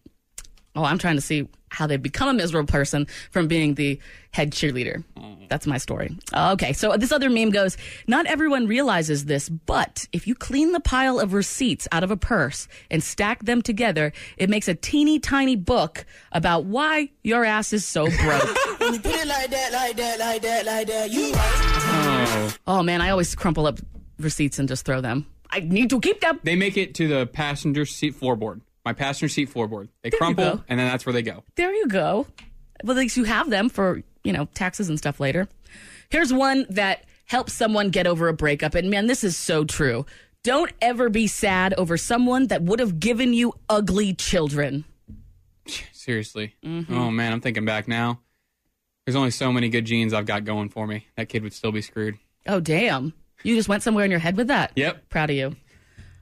Oh, I'm trying to see how they become a miserable person from being the head cheerleader. That's my story. Okay, so this other meme goes Not everyone realizes this, but if you clean the pile of receipts out of a purse and stack them together, it makes a teeny tiny book about why your ass is so broke. <laughs> When you put it like that, like that, like that, like that, you right. Oh. oh, man, I always crumple up receipts and just throw them. I need to keep them. They make it to the passenger seat floorboard. My passenger seat floorboard. They There crumple, and then that's where they go. There you go. Well, at least you have them for, you know, taxes and stuff later. Here's one that helps someone get over a breakup. And man, this is so true. Don't ever be sad over someone that would have given you ugly children. <laughs> Seriously. Mm-hmm. Oh man, I'm thinking back now. There's only so many good genes I've got going for me. That kid would still be screwed. Oh, damn. You just went somewhere in your head with that? Yep. Proud of you.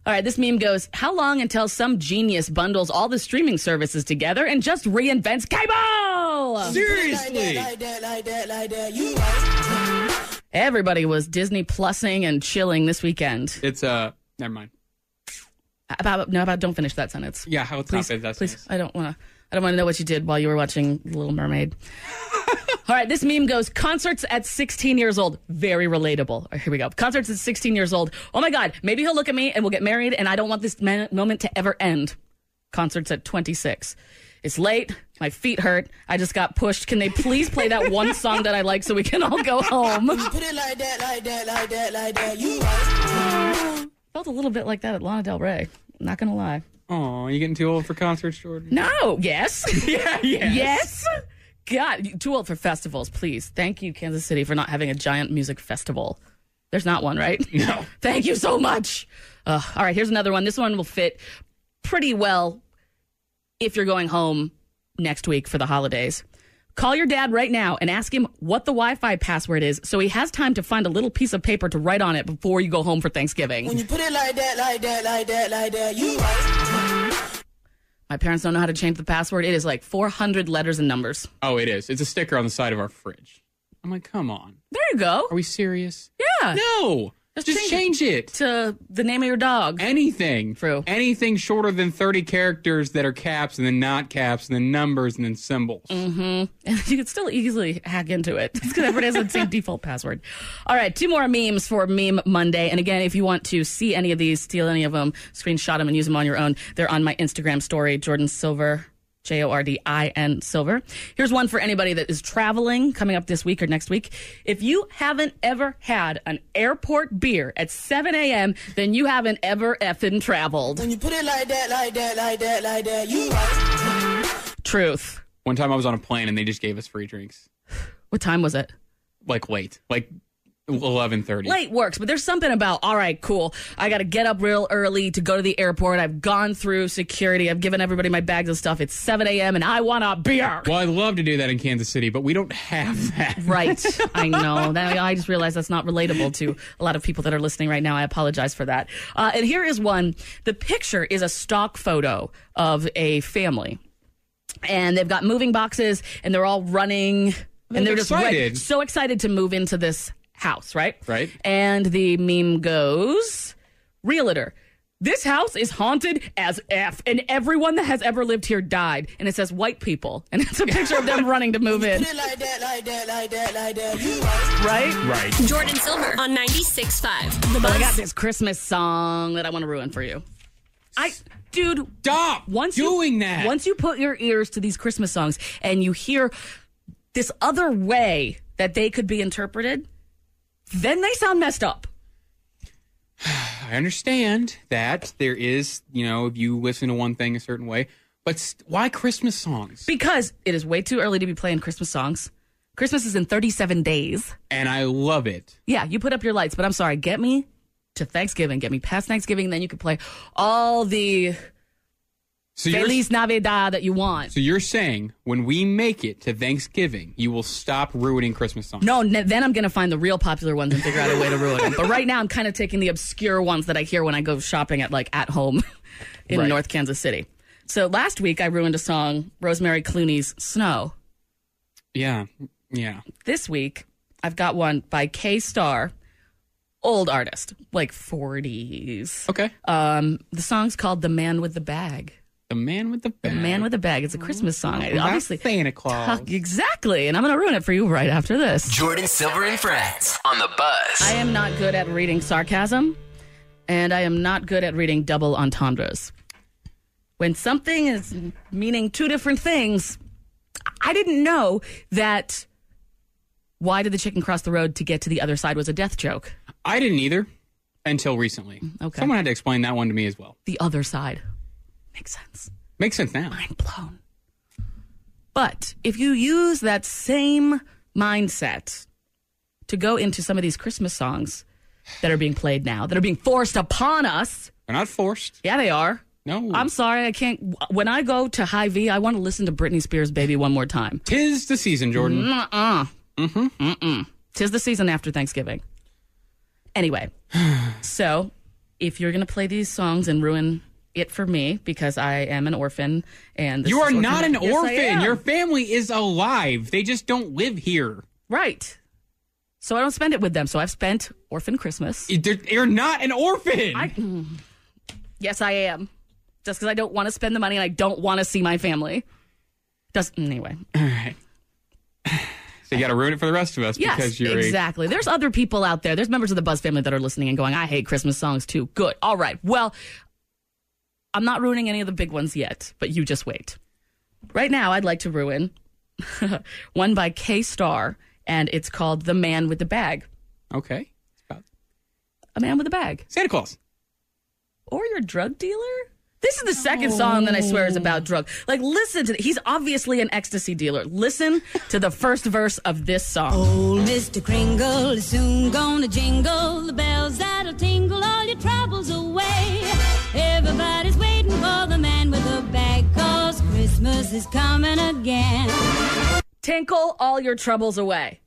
All right, this meme goes How long until some genius bundles all the streaming services together and just reinvents cable? Seriously. Like that, like that, like that, you right. Everybody was Disney plussing and chilling this weekend. It's uh never mind. About no, about don't finish that sentence. Yeah, how it's please, not that's please. I don't want to. I don't want to know what you did while you were watching Little Mermaid. All right, this meme goes concerts at 16 years old. Very relatable. All right, here we go. Concerts at 16 years old. Oh my God, maybe he'll look at me and we'll get married, and I don't want this man- moment to ever end. Concerts at 26. It's late. My feet hurt. I just got pushed. Can they please play that one song that I like so we can all go home? <laughs> Put it like that, like that, like that, like that, you right. Felt a little bit like that at Lana Del Rey. Not gonna lie. Oh, you getting too old for concerts, Jordin? No. Yes. <laughs> yeah. Yes. Yes. God, you- too old for festivals, please. Thank you, Kansas City, for not having a giant music festival. There's not one, right? No. <laughs> Thank you so much. Uh, all right, here's another one. This one will fit pretty well if you're going home next week for the holidays. Call your dad right now and ask him what the Wi Fi password is so he has time to find a little piece of paper to write on it before you go home for Thanksgiving. When you put it like that, like that, like that, like that, you right. My parents don't know how to change the password. It is like 400 letters and numbers. Oh, it is. It's a sticker on the side of our fridge. I'm like, come on. There you go. Are we serious? Yeah. No. Just, change, it. to the name of your dog. Anything. True. Anything shorter than 30 characters that are caps and then not caps and then numbers and then symbols. Mm-hmm. <laughs> And you could still easily hack into it because everybody has the same <laughs> default password. All right, two more memes for Meme Monday. And again, if you want to see any of these, steal any of them, screenshot them, and use them on your own, they're on my Instagram story, Jordin Silver. J O R D I N Silver. Here's one for anybody that is traveling coming up this week or next week. If you haven't ever had an airport beer at 7 a.m., then you haven't ever effing traveled. When you put it like that, like that, like that, like that, you right. Truth. One time I was on a plane and they just gave us free drinks. What time was it? Like late, like eleven thirty. Late works, but there's something about, all right, cool. I got to get up real early to go to the airport. I've gone through security. I've given everybody my bags and stuff. It's 7 a.m. and I want a beer. Well, I'd love to do that in Kansas City, but we don't have that. Right. <laughs> I know. That, I just realized that's not relatable to a lot of people that are listening right now. I apologize for that. Uh, and here is one. The picture is a stock photo of a family. And they've got moving boxes and they're all running. And they're just excited. ready- so excited to move into this house, right? Right. And the meme goes Realtor. This house is haunted as F, and everyone that has ever lived here died. And it says white people. <laughs> And it's a picture of them <laughs> running to move in. Like that, like that, like that, like that, you right. Right? Right. Jordin Silver on 96.5. The But I got this Christmas song that I want to ruin for you. I, dude, Stop once doing you, that. Once you put your ears to these Christmas songs and you hear this other way that they could be interpreted, then they sound messed up. <sighs> I understand that there is, you know, if you listen to one thing a certain way, but st- why Christmas songs? Because it is way too early to be playing Christmas songs. Christmas is in 37 days. And I love it. Yeah, you put up your lights, but I'm sorry, get me to Thanksgiving, get me past Thanksgiving, then you can play all the So you're, Feliz Navidad that you want. so you're saying when we make it to Thanksgiving, you will stop ruining Christmas songs? No, n- then I'm going to find the real popular ones and figure out a way to ruin them. But right now, I'm kind of taking the obscure ones that I hear when I go shopping at like at home <laughs> in Right. North Kansas City. So last week, I ruined a song, Rosemary Clooney's Snow. Yeah. Yeah. This week, I've got one by Kay Starr, old artist, like 40s. Okay. Um, the song's called The Man with the Bag. The man with the bag. The bag. Man with the Bag. It's a Christmas song. I- Not Obviously, Santa Claus. exactly. And I'm going to ruin it for you right after this. Jordin Silver and Friends on the bus. I am not good at reading sarcasm, and I am not good at reading double entendres. When something is meaning two different things, I didn't know that why did the chicken cross the road to get to the other side was a death joke. I didn't either until recently. Mm, okay. Someone had to explain that one to me as well. The other side. Makes sense. Makes sense now. Mind blown. But if you use that same mindset to go into some of these Christmas songs that are being played now, that are being forced upon us, They're not forced. yeah, they are. No. I'm sorry, I can't. When I go to Hy-Vee, I want to listen to Britney Spears' "Baby" one more time. Tis the season, Jordin. Uh. Mm-hmm. Mm-mm. Tis the season after Thanksgiving. Anyway, <sighs> so if you're gonna play these songs and ruin it for me because I am an orphan and You are not an Yes, orphan. Your family is alive. They just don't live here. right. So I don't spend it with them. So I've spent orphan Christmas. You're not an orphan. I, yes, I am. Just because I don't want to spend the money and I don't want to see my family. Does anyway. All right. <sighs> So you got to ruin it for the rest of us Yes, because you're a- exactly. There's other people out there. There's members of the Buzz family that are listening and going, I hate Christmas songs too. Good. All right. Well, I'm not ruining any of the big ones yet, but you just wait. Right now, I'd like to ruin <laughs> one by Kay Starr, and it's called The Man with the Bag. okay. About- a Man with a Bag. Santa Claus. Or your drug dealer? This is the second song that I swear is about drug. Like, listen to He's obviously an ecstasy dealer. Listen to the first verse of this song. Old Mr. Kringle is soon gonna jingle the bells that'll tingle all your troubles away. Christmas is coming again. Tinkle all your troubles away.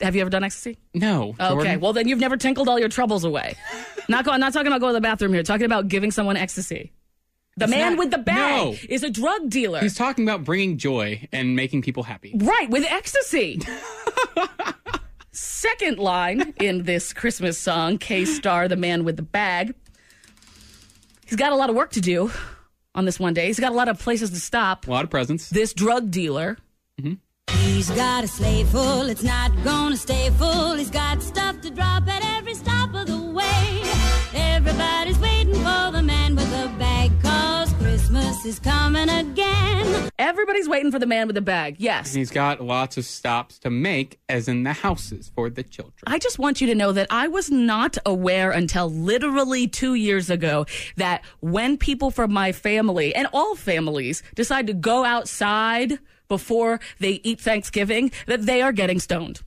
Have you ever done ecstasy? No. Okay, Jordin. well then you've never tinkled all your troubles away. <laughs> not go, I'm not talking about going to the bathroom here. Talking about giving someone ecstasy. The It's man not- with the bag no. is a drug dealer. He's talking about bringing joy and making people happy. right with ecstasy. <laughs> Second line in this Christmas song, Kay Starr, the man with the bag. He's got a lot of work to do on this one day. He's got a lot of places to stop. A lot of presents. This drug dealer. Mm-hmm. He's got a sleigh full, it's not gonna stay full. He's got stuff to drop at Christmas Christmas is coming again. Everybody's waiting for the man with the bag. Yes. And he's got lots of stops to make, as in the houses for the children. I just want you to know that I was not aware until literally two years ago that when people from my family and all families decide to go outside before they eat Thanksgiving, that they are getting stoned.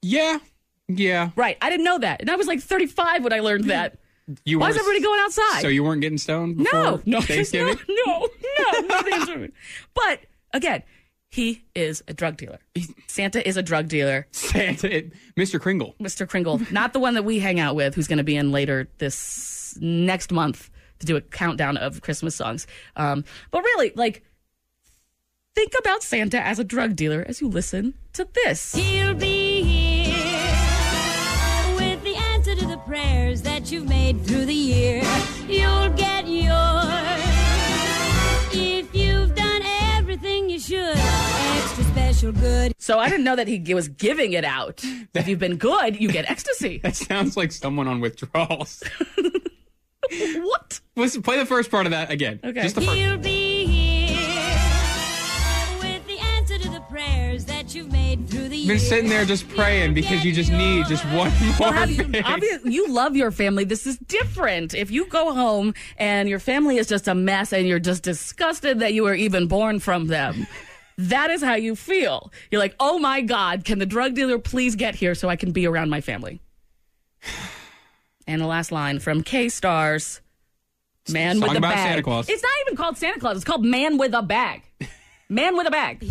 Yeah. Yeah. Right. I didn't know that. And I was like 35 when I learned that. You Why is everybody going outside? So you weren't getting stoned no, no, Thanksgiving? no, no, no, <laughs> nothing. but again, he is a drug dealer. Santa is a drug dealer. Santa, Mr. Kringle. Mr. Kringle, not the one that we hang out with, who's going to be in later this next month to do a countdown of Christmas songs. Um, but really, like, think about Santa as a drug dealer as you listen to this. He'll be here with the answer to the prayers that you've made through the year, you'll get yours. If you've done everything you should, extra special good. So I didn't know that he was giving it out. if you've been good, you get ecstasy. <laughs> that sounds like someone on withdrawals. <laughs> what? Listen, play the first part of that again. Okay. Just the 1st Been sitting there just praying because you just need just one more Well, have you, thing. you love your family. This is different. If you go home and your family is just a mess and you're just disgusted that you were even born from them, that is how you feel. You're like, oh my God, can the drug dealer please get here so I can be around my family? And the last line from Kay Starr's Man Song with a bag. Santa Claus. It's not even called Santa Claus, it's called Man with a Bag. Man with a Bag.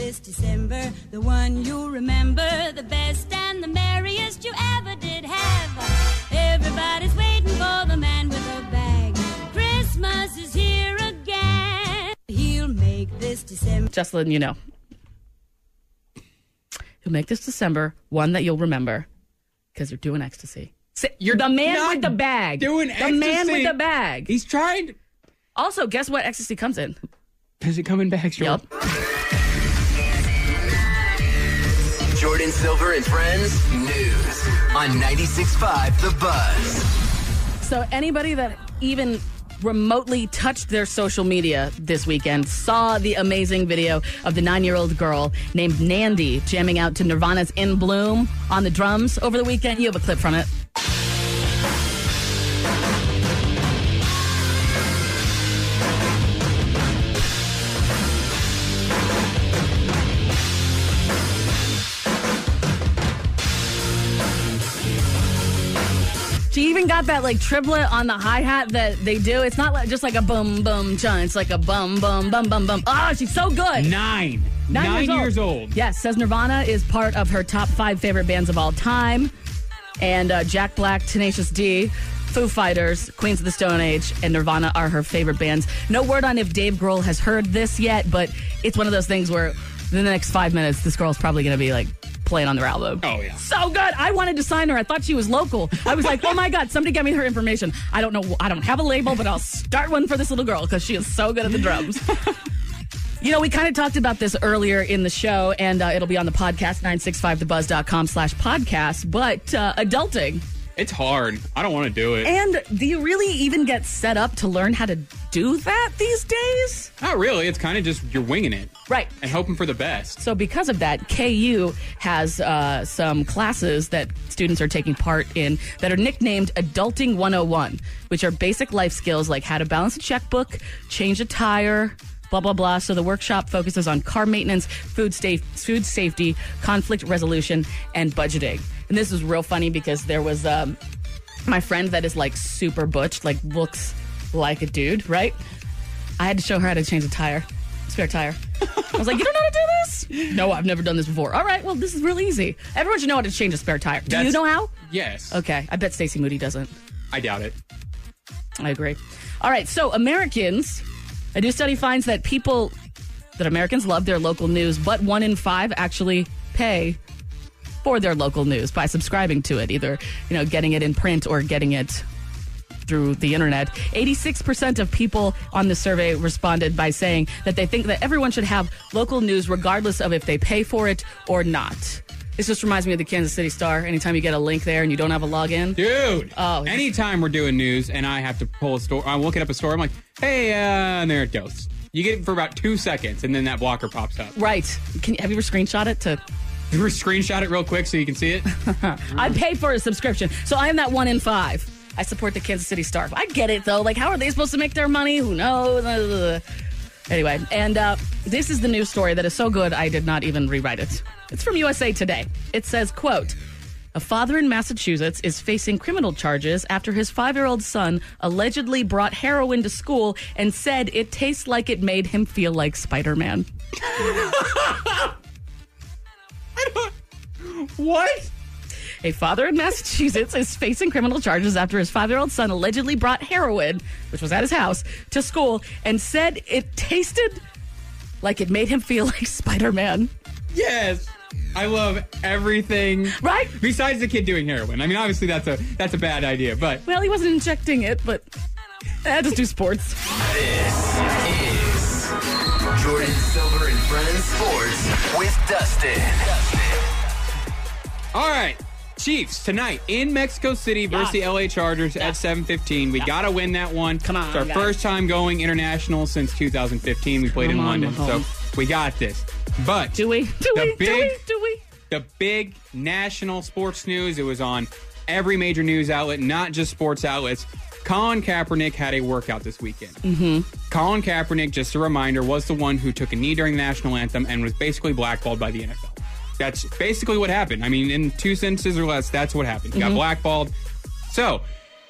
He'll this December the one you'll remember, the best and the merriest you ever did have. Everybody's waiting for the man with a bag. Christmas is here again. He'll make this December. Just letting you know. He'll make this December one that you'll remember because you're doing ecstasy. You're the man not with the bag. doing the man with the bag. He's trying. Also, guess what ecstasy comes in? Does it come in bags? Joel? Jordin Silver and Friends News on 96.5 The Buzz. So anybody that even remotely touched their social media this weekend saw the amazing video of the nine-year-old girl named Nandi jamming out to Nirvana's "In Bloom" on the drums over the weekend. You have a clip from it. Got that like triplet on the hi hat that they do. It's not like, just like a boom boom chun. It's like a bum bum bum bum bum. Oh, she's so good. Nine. Nine, Nine years, years old. old. Yes, says Nirvana is part of her top five favorite bands of all time. And uh, Jack Black, Tenacious D, Foo Fighters, Queens of the Stone Age, and Nirvana are her favorite bands. No word on if Dave Grohl has heard this yet, but it's one of those things where in the next five minutes, this girl's probably going to be like playing on their album. Oh, yeah. So good. I wanted to sign her. I thought she was local. I was like, oh my God, somebody get me her information. I don't know. I don't have a label, but I'll start one for this little girl because she is so good at the drums. <laughs> You know, we kind of talked about this earlier in the show, and uh, it'll be on the podcast, 965thebuzz.com slash podcast, but uh, adulting. It's hard. I don't want to do it. And do you really even get set up to learn how to do that these days? Not really. It's kind of just you're winging it Right. and hoping for the best. So, because of that, KU has uh, some classes that students are taking part in that are nicknamed Adulting 101, which are basic life skills like how to balance a checkbook, change a tire, blah, blah, blah. So, the workshop focuses on car maintenance, food, sta- food safety, conflict resolution, and budgeting. And this is real funny because there was um, my friend that is like super butch, like looks like a dude, right? I had to show her how to change a tire, spare tire. I was like, you don't know how to do this? No, I've never done this before. All right, well, this is real easy. Everyone should know how to change a spare tire. Do you know how? Yes. Okay, I bet Stacey Moody doesn't. I doubt it. I agree. All right, so Americans, a new study finds that people, that Americans love their local news, but one in five actually pay for their local news by subscribing to it, either, you know, getting it in print or getting it through the internet. 86% of people on the survey responded by saying that they think that everyone should have local news regardless of if they pay for it or not. This just reminds me of the Kansas City Star. Anytime you get a link there and you don't have a login, Dude. Oh, Anytime we're doing news and I have to pull a story, I'm looking up a story. I'm like, hey, uh, and there it goes. You get it for about two seconds, and then that blocker pops up. right? Can have you ever screenshot it to? You screenshot it real quick so you can see it? <laughs> I pay for a subscription, so I am that one in five. I support the Kansas City Star. I get it though. Like, how are they supposed to make their money? Who knows? Anyway, and uh, this is the news story that is so good I did not even rewrite it. It's from USA Today. It says, "quote." A father in Massachusetts is facing criminal charges after his five year old son allegedly brought heroin to school and said it tastes like it made him feel like Spider Man. <laughs> <laughs> what? A father in Massachusetts is facing criminal charges after his five year old son allegedly brought heroin, which was at his house, to school and said it tasted like it made him feel <laughs> like Spider Man. Yes. I love everything. Right? Besides the kid doing heroin. I mean, obviously that's a that's a bad idea, but Well, he wasn't injecting it, but eh, just do sports. This is Jordin Silver and Friends Sports with Dustin. All right. Chiefs tonight in Mexico City versus the LA Chargers at 7:15. We got to win that one. Come on, It's our guys. first time going international since 2015. We played Come in on, London. Mahomes. So, we got this. But Do we? Do the we? big do we? Do we? the big national sports news. It was on every major news outlet, not just sports outlets. Colin Kaepernick had a workout this weekend. Mm-hmm. Colin Kaepernick, just a reminder, was the one who took a knee during the national anthem and was basically blackballed by the NFL. That's basically what happened. I mean, in two sentences or less, that's what happened. He got Mhm. blackballed. So,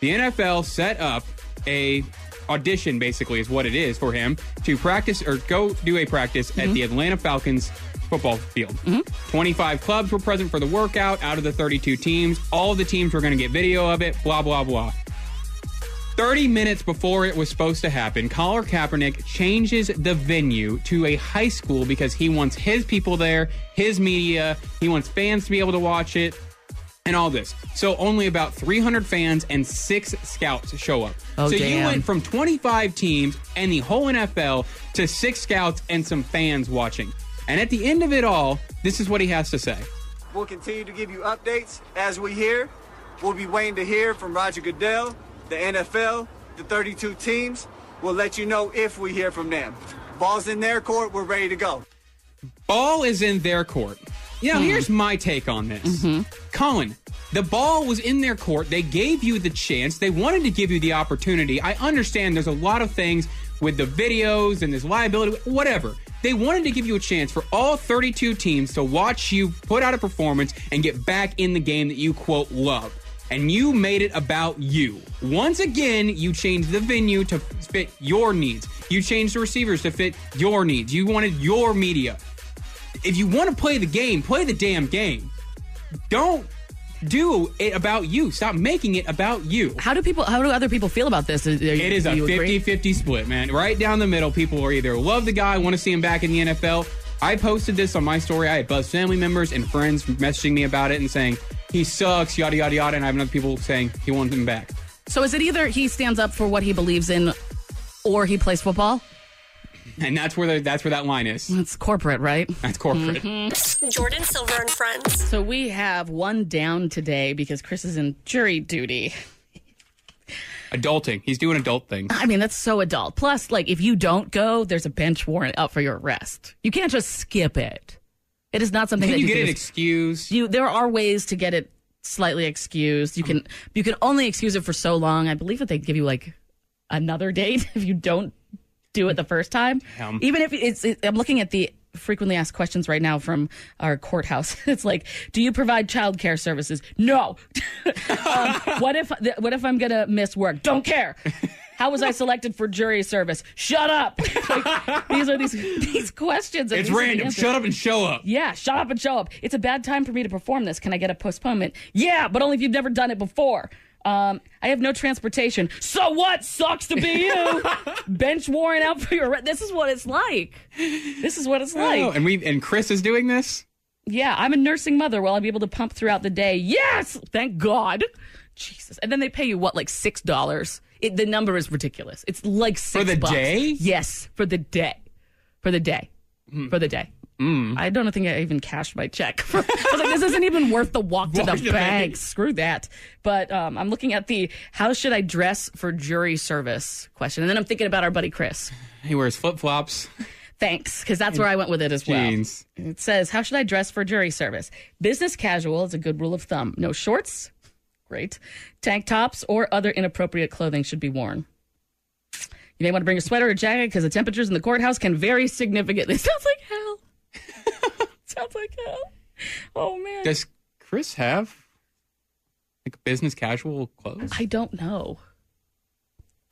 the NFL set up a audition, basically, is what it is for him to practice or go do a practice at the Atlanta Falcons football field. 25 clubs were present for the workout out of the 32 teams. All the teams were going to get video of it, blah, blah, blah. 30 minutes before it was supposed to happen, Colin Kaepernick changes the venue to a high school because he wants his people there, his media, he wants fans to be able to watch it, and all this. So only about 300 fans and six scouts show up. Oh, so you went from 25 teams and the whole NFL to six scouts and some fans watching. And at the end of it all, this is what he has to say. We'll continue to give you updates as we hear. We'll be waiting to hear from Roger Goodell, the NFL, the 32 teams. We'll let you know if we hear from them. Ball's in their court. We're ready to go. Ball is in their court. You know, Hmm. here's my take on this. Colin, the ball was in their court. They gave you the chance. They wanted to give you the opportunity. I understand there's a lot of things with the videos and this liability, whatever. They wanted to give you a chance for all 32 teams to watch you put out a performance and get back in the game that you, quote, love. And you made it about you. Once again, you changed the venue to fit your needs. You changed the receivers to fit your needs. You wanted your media if you want to play the game, play the damn game. Don't do it about you. Stop making it about you. How do people? How do other people feel about this? Are It is a you 50-50 split, man. Right down the middle, people are either love the guy, want to see him back in the NFL. I posted this on my story. I had Buzz family members and friends messaging me about it and saying he sucks, yada yada yada, and I have other people saying he wants him back. So is it either he stands up for what he believes in, or he plays football? And that's where the, that's where that line is. It's corporate, right? That's corporate. Mm-hmm. Jordin Silver and Friends. So we have one down today because Chris is in jury duty. Adulting. He's doing adult things. I mean, that's so adult. Plus, like, if you don't go, there's a bench warrant out for your arrest. You can't just skip it. It is not something Can that you you get can just- excused? You there are ways to get it slightly excused. You can you can only excuse it for so long. I believe that they give you like another date <laughs> if you don't do it the first time. Damn. Even if it's it, I'm looking at the frequently asked questions right now from our courthouse. <laughs> It's like, do you provide childcare services? No. <laughs> um, what if what if I'm gonna miss work? Don't care. How was I selected for jury service? Shut up. <laughs> Like, these are these <laughs> these questions. It's these random. Shut up and show up. Yeah, shut up and show up. It's a bad time for me to perform this. Can I get a postponement? Yeah, but only if you've never done it before. Um, I have no transportation. So what? Sucks to be you. <laughs> Bench warrant out for your. Re- this is what it's like. This is what it's like. Oh, and we and Chris is doing this. Yeah, I'm a nursing mother. Will I be able to pump throughout the day? Yes, thank God. Jesus. And then they pay you what, like six dollars? It, the number is ridiculous. It's like six for the bucks. day? Yes, for the day, for the day, Hmm. for the day. I don't think I even cashed my check. <laughs> I was like, this isn't even worth the walk to Walk the the bank. Screw that. But um, I'm looking at the how should I dress for jury service question. And then I'm thinking about our buddy Chris. He wears flip flops. Thanks, because that's where I went with it as well. Jeans. It says, How should I dress for jury service? Business casual is a good rule of thumb. No shorts, great. Tank tops or other inappropriate clothing should be worn. You may want to bring a sweater or jacket because the temperatures in the courthouse can vary significantly. <laughs> Sounds like hell. <laughs> Sounds like hell. Oh, man. Does Chris have like business casual clothes? I don't know.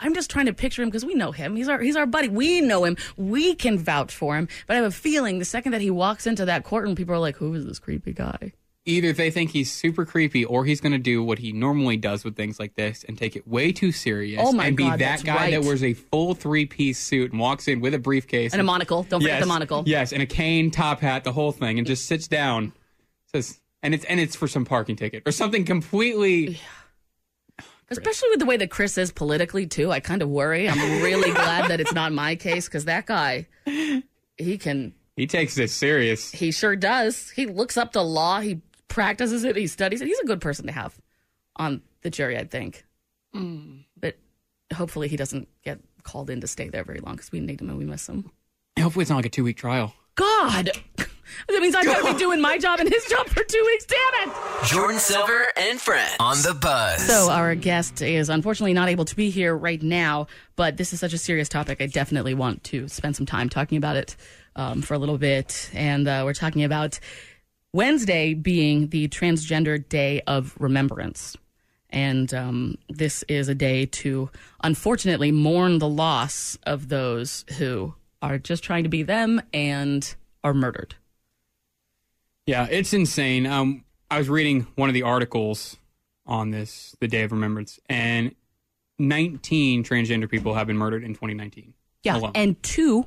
I'm just trying to picture him because we know him. He's our he's our buddy. We know him. We can vouch for him. But I have a feeling the second that he walks into that courtroom, people are like, "Who is this creepy guy?" Either they think he's super creepy or he's going to do what he normally does with things like this and take it way too serious Oh my God. and be God, that guy that wears a full three piece suit and walks in with a briefcase And a monocle. Don't forget Yes, the monocle. Yes, and a cane, top hat, the whole thing, and just sits down. Says, and it's and it's for some parking ticket or something completely. Especially with the way that Chris is politically too. I kind of worry. I'm really glad that it's not my case because that guy, he can. He takes this serious. He sure does. He looks up the law. He practices it. He studies it. He's a good person to have on the jury, I think. But hopefully, he doesn't get called in to stay there very long because we need him and we miss him. Hopefully, it's not like a two week trial. God, <laughs> that means I've got to be doing my job and his job for two weeks. Damn it! Jordin Silver and friends on the buzz. So our guest is unfortunately not able to be here right now, but this is such a serious topic. I definitely want to spend some time talking about it um, for a little bit, and uh, we're talking about Wednesday being the Transgender Day of Remembrance. And um, this is a day to unfortunately mourn the loss of those who are just trying to be them and are murdered. Yeah, it's insane. Um, I was reading one of the articles on this, the Day of Remembrance, and 19 transgender people have been murdered in 2019. Yeah, alone. and two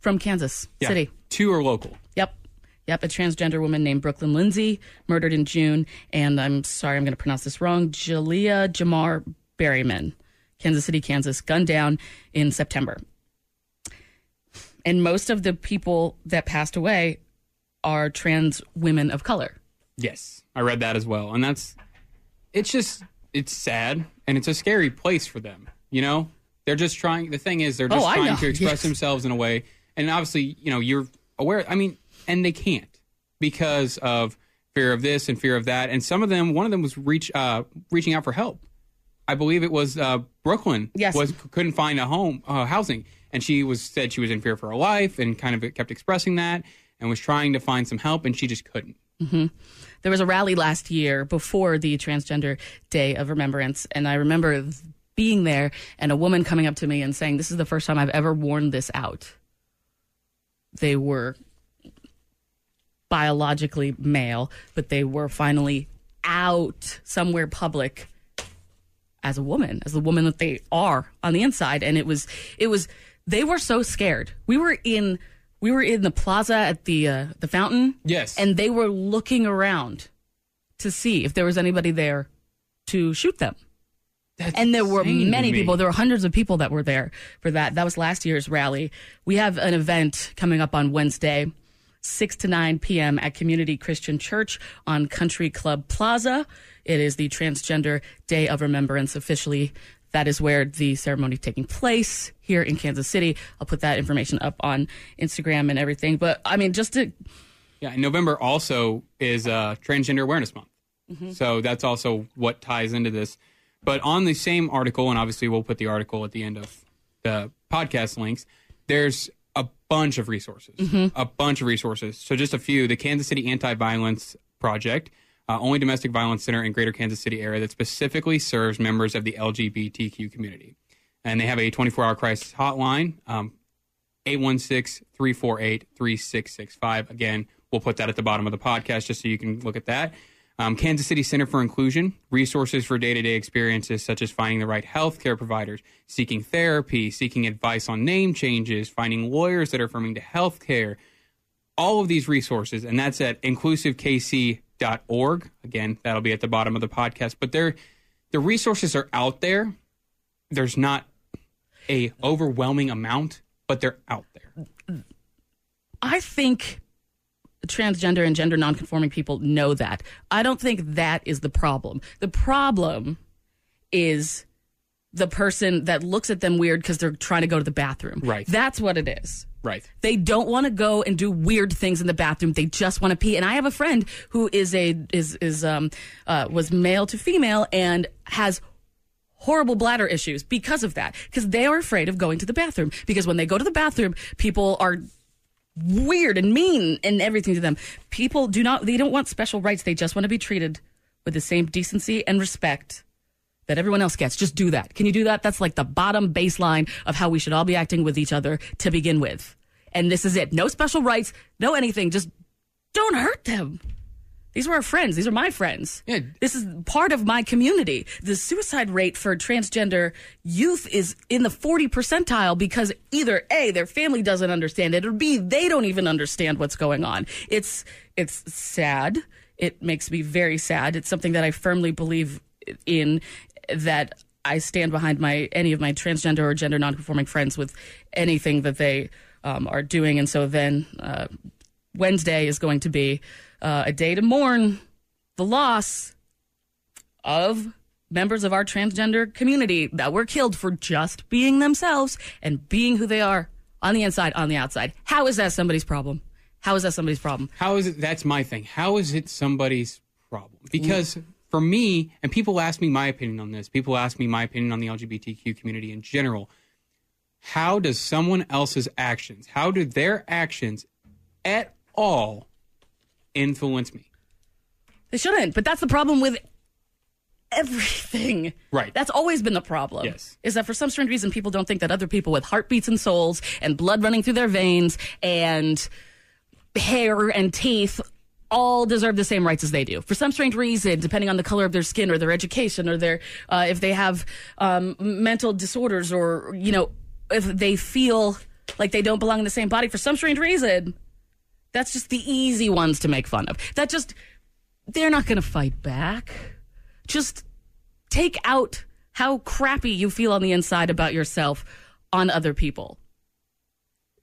from Kansas Yeah, City. Two are local. Yep. Yep. A transgender woman named Brooklyn Lindsay, murdered in June. And I'm sorry, I'm going to pronounce this wrong. Jalea Jamar Berryman, Kansas City, Kansas, gunned down in September. And most of the people that passed away are trans women of color. Yes, I read that as well, and that's it's just it's sad and it's a scary place for them. You know, they're just trying. The thing is, they're oh, just Oh, trying to express Yes. themselves in a way, and obviously, you know, you're aware. I mean, and they can't because of fear of this and fear of that. And some of them, one of them was reach uh, reaching out for help. I believe it was uh, Brooklyn. Yes. was couldn't find a home uh, housing, and she was said she was in fear for her life, and kind of kept expressing that, and was trying to find some help, and she just couldn't. hmm There was a rally last year before the Transgender Day of Remembrance, and I remember being there and a woman coming up to me and saying, "This is the first time I've ever worn this out." They were biologically male, but they were finally out somewhere public as a woman, as the woman that they are on the inside, and it was, it was, they were so scared. We were in, we were in the plaza at the uh, the fountain. Yes. and they were looking around to see if there was anybody there to shoot them. and there were many people. There were hundreds of people that were there for that. That was last year's rally. We have an event coming up on Wednesday. 6 to 9 p.m. at Community Christian Church on Country Club Plaza. It is the Transgender Day of Remembrance officially. That is where the ceremony taking place here in Kansas City. I'll put that information up on Instagram and everything. But I mean, just to Yeah, November also is uh, Transgender Awareness Month. Mhm. So that's also what ties into this. But on the same article, and obviously we'll put the article at the end of the podcast links, there's bunch of resources. Mhm. A bunch of resources. So just a few. The Kansas City Anti Violence Project, uh, only domestic violence center in greater Kansas City area that specifically serves members of the LGBTQ community. And they have a 24 hour crisis hotline. Um, 816-348-3665. Again, we'll put that at the bottom of the podcast just so you can look at that. Um, Kansas City Center for Inclusion, resources for day-to-day experiences such as finding the right health care providers, seeking therapy, seeking advice on name changes, finding lawyers that are affirming to health care. All of these resources, and that's at inclusivekc.org. Again, that'll be at the bottom of the podcast. But they're, the resources are out there. There's not a overwhelming amount, but they're out there. I think transgender and gender nonconforming people know that. I don't think that is the problem. The problem is the person that looks at them weird because they're trying to go to the bathroom. Right. That's what it is. Right. They don't want to go and do weird things in the bathroom. They just want to pee. And I have a friend who is a is is um uh, was male to female and has horrible bladder issues because of that. Because they are afraid of going to the bathroom. Because when they go to the bathroom, people are weird and mean and everything to them. People do not they don't want special rights. They just want to be treated with the same decency and respect that everyone else gets. Just do that. Can you do that? That's like the bottom baseline of how we should all be acting with each other to begin with. And this is it. No special rights, no anything. Just don't hurt them. These are our friends. These are my friends. Yeah. This is part of my community. The suicide rate for transgender youth is in the 40 percentile because either A, their family doesn't understand it, or B, they don't even understand what's going on. It's it's sad. It makes me very sad. It's something that I firmly believe in that I stand behind my any of my transgender or gender nonconforming friends with anything that they um, are doing. And so then uh, Wednesday is going to be uh, a day to mourn the loss of members of our transgender community that were killed for just being themselves and being who they are on the inside, on the outside. How is that somebody's problem? How is that somebody's problem? How is it? That's my thing. How is it somebody's problem? Because for me, and people ask me my opinion on this, people ask me my opinion on the LGBTQ community in general. How does someone else's actions, how do their actions at all influence me? They shouldn't, but that's the problem with everything. Right. That's always been the problem. Yes. Is that for some strange reason people don't think that other people with heartbeats and souls and blood running through their veins and hair and teeth all deserve the same rights as they do. For some strange reason, depending on the color of their skin or their education or their uh, if they have um, mental disorders or you know if they feel like they don't belong in the same body for some strange reason, that's just the easy ones to make fun of. That just they're not going to fight back. Just take out how crappy you feel on the inside about yourself on other people.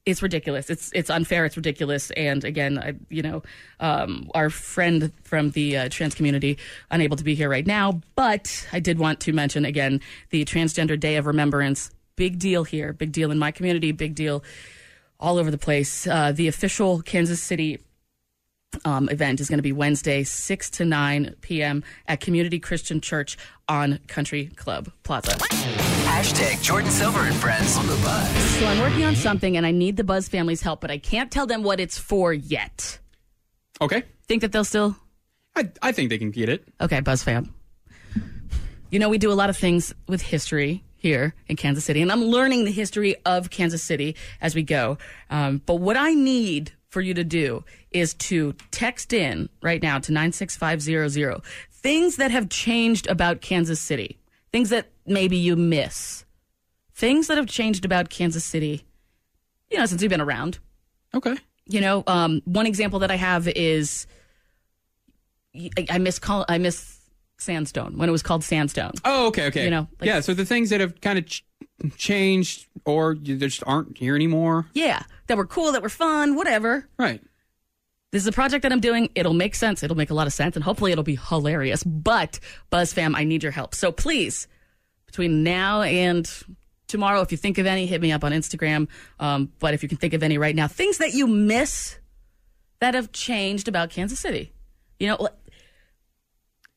It's ridiculous. It's it's unfair. It's ridiculous. And again, I, you know, um, our friend from the uh, trans community unable to be here right now, but I did want to mention again the Transgender Day of Remembrance. Big deal here. Big deal in my community. Big deal all over the place. Uh, the official Kansas City um, event is going to be Wednesday, 6 to 9 p.m. at Community Christian Church on Country Club Plaza. Hashtag Jordin Silver and Friends on the Buzz. So I'm working on something and I need the Buzz family's help, but I can't tell them what it's for yet. Okay. Think that they'll still? I, I think they can get it. Okay, Buzz fam. You know, we do a lot of things with history here in Kansas City, and I'm learning the history of Kansas City as we go. Um, but what I need for you to do is to text in right now to 96500 things that have changed about Kansas City, things that maybe you miss, things that have changed about Kansas City, you know, since you've been around. Okay. You know, um, one example that I have is I, I miss call, I miss Sandstone when it was called Sandstone. Oh, okay, okay. You know, like- yeah. So the things that have kind of ch- changed or you just aren't here anymore. Yeah, that were cool, that were fun, whatever. Right. This is a project that I'm doing. It'll make sense. It'll make a lot of sense, and hopefully it'll be hilarious. But Buzz fam, I need your help. So please, between now and tomorrow, if you think of any, hit me up on Instagram. Um, but if you can think of any right now, things that you miss that have changed about Kansas City. You know,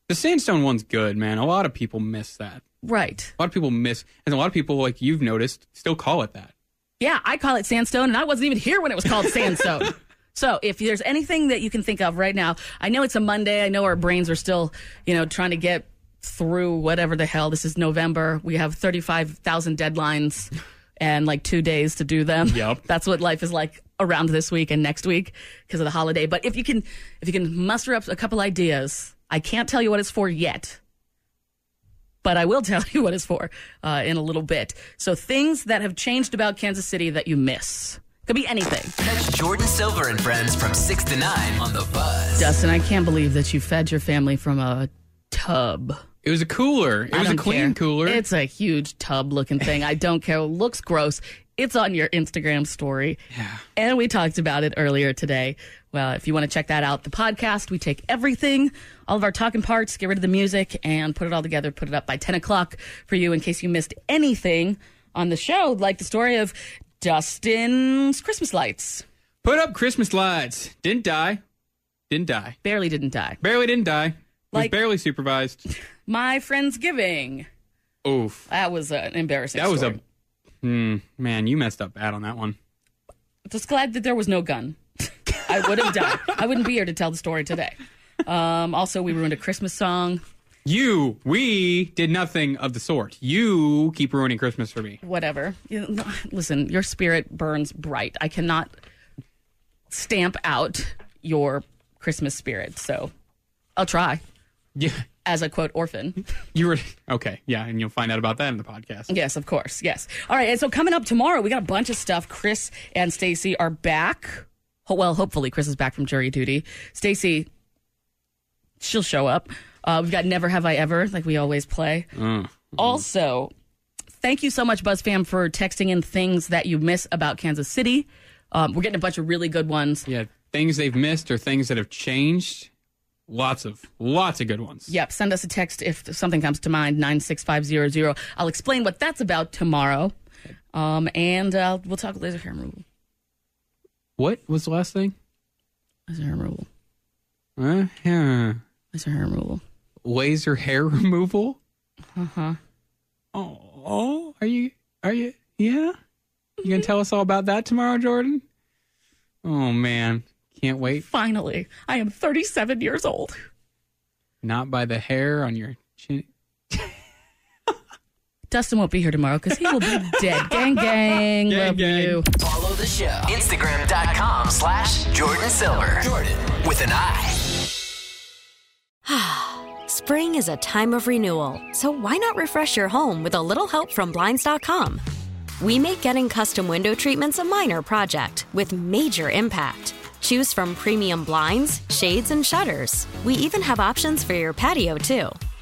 The sandstone one's good, man. A lot of people miss that. right. A lot of people miss, and a lot of people, like you've noticed, still call it that. Yeah, I call it sandstone, and I wasn't even here when it was called sandstone. <laughs> so if there's anything that you can think of right now, I know it's a Monday. I know our brains are still, you know, trying to get through whatever the hell. This is November. We have 35,000 deadlines and like two days to do them. Yep. <laughs> That's what life is like around this week and next week because of the holiday. But if you can, if you can muster up a couple ideas, I can't tell you what it's for yet but I will <laughs> tell you what it's for uh, in a little bit. So things that have changed about Kansas City that you miss. Could be anything. Catch Jordin Silver and Friends from 6 to 9 on the Buzz. Dustin, I can't believe that you fed your family from a tub. It was a cooler. It I was a clean care. cooler. It's a huge tub looking thing. I don't care. It looks gross. It's on your Instagram story. Yeah. And we talked about it earlier today Well, if you want to check that out, the podcast, we take everything, all of our talking parts, get rid of the music, and put it all together, put it up by 10 o'clock for you in case you missed anything on the show, like the story of Dustin's Christmas lights. Put up Christmas lights. Didn't die. Didn't die. Barely didn't die. Barely didn't die. Was Like- barely supervised. <laughs> My Friendsgiving. Oof. That was an embarrassing That was a. Hmm, man, you messed up bad on that one. Just glad that there was no gun. I would have died. I wouldn't be here to tell the story today. Um, also, we ruined a Christmas song. You, we did nothing of the sort. You keep ruining Christmas for me. Whatever. You know, Listen, your spirit burns bright. I cannot stamp out your Christmas spirit. So I'll try Yeah, as a quote orphan. you were okay. Yeah, and you'll find out about that in the podcast. Yes, of course. Yes. All right. And so coming up tomorrow, we got a bunch of stuff. Chris and Stacy are back. Well, hopefully Chris is back from jury duty. Stacy, she'll show up. Uh, we've got Never Have I Ever, like we always play. Mm. Also, thank you so much, BuzzFam, for texting in things that you miss about Kansas City. Um, we're getting a bunch of really good ones. Yeah, things they've missed or things that have changed. Lots of, lots of good ones. Yep. Send us a text if something comes to mind, 96500. I'll explain what that's about tomorrow. Um, and uh, we'll talk laser removal. What was the last thing? Laser hair removal. Uh, yeah. Laser hair removal. Laser hair <laughs> removal. Uh huh. Oh, oh, are you? Are you? Yeah. You gonna tell us all about that tomorrow, Jordin? Oh man, can't wait. Finally, I am 37 years old. Not by the hair on your chin. Dustin won't be here tomorrow because he will be <laughs> dead. Gang, gang. Gang, love gang. you. Follow the show. Instagram.com slash Jordin Silver. Jordin with an I. Ah, spring is a time of renewal, so why not refresh your home with a little help from Blinds.com? We make getting custom window treatments a minor project with major impact. Choose from premium blinds, shades, and shutters. We even have options for your patio, too.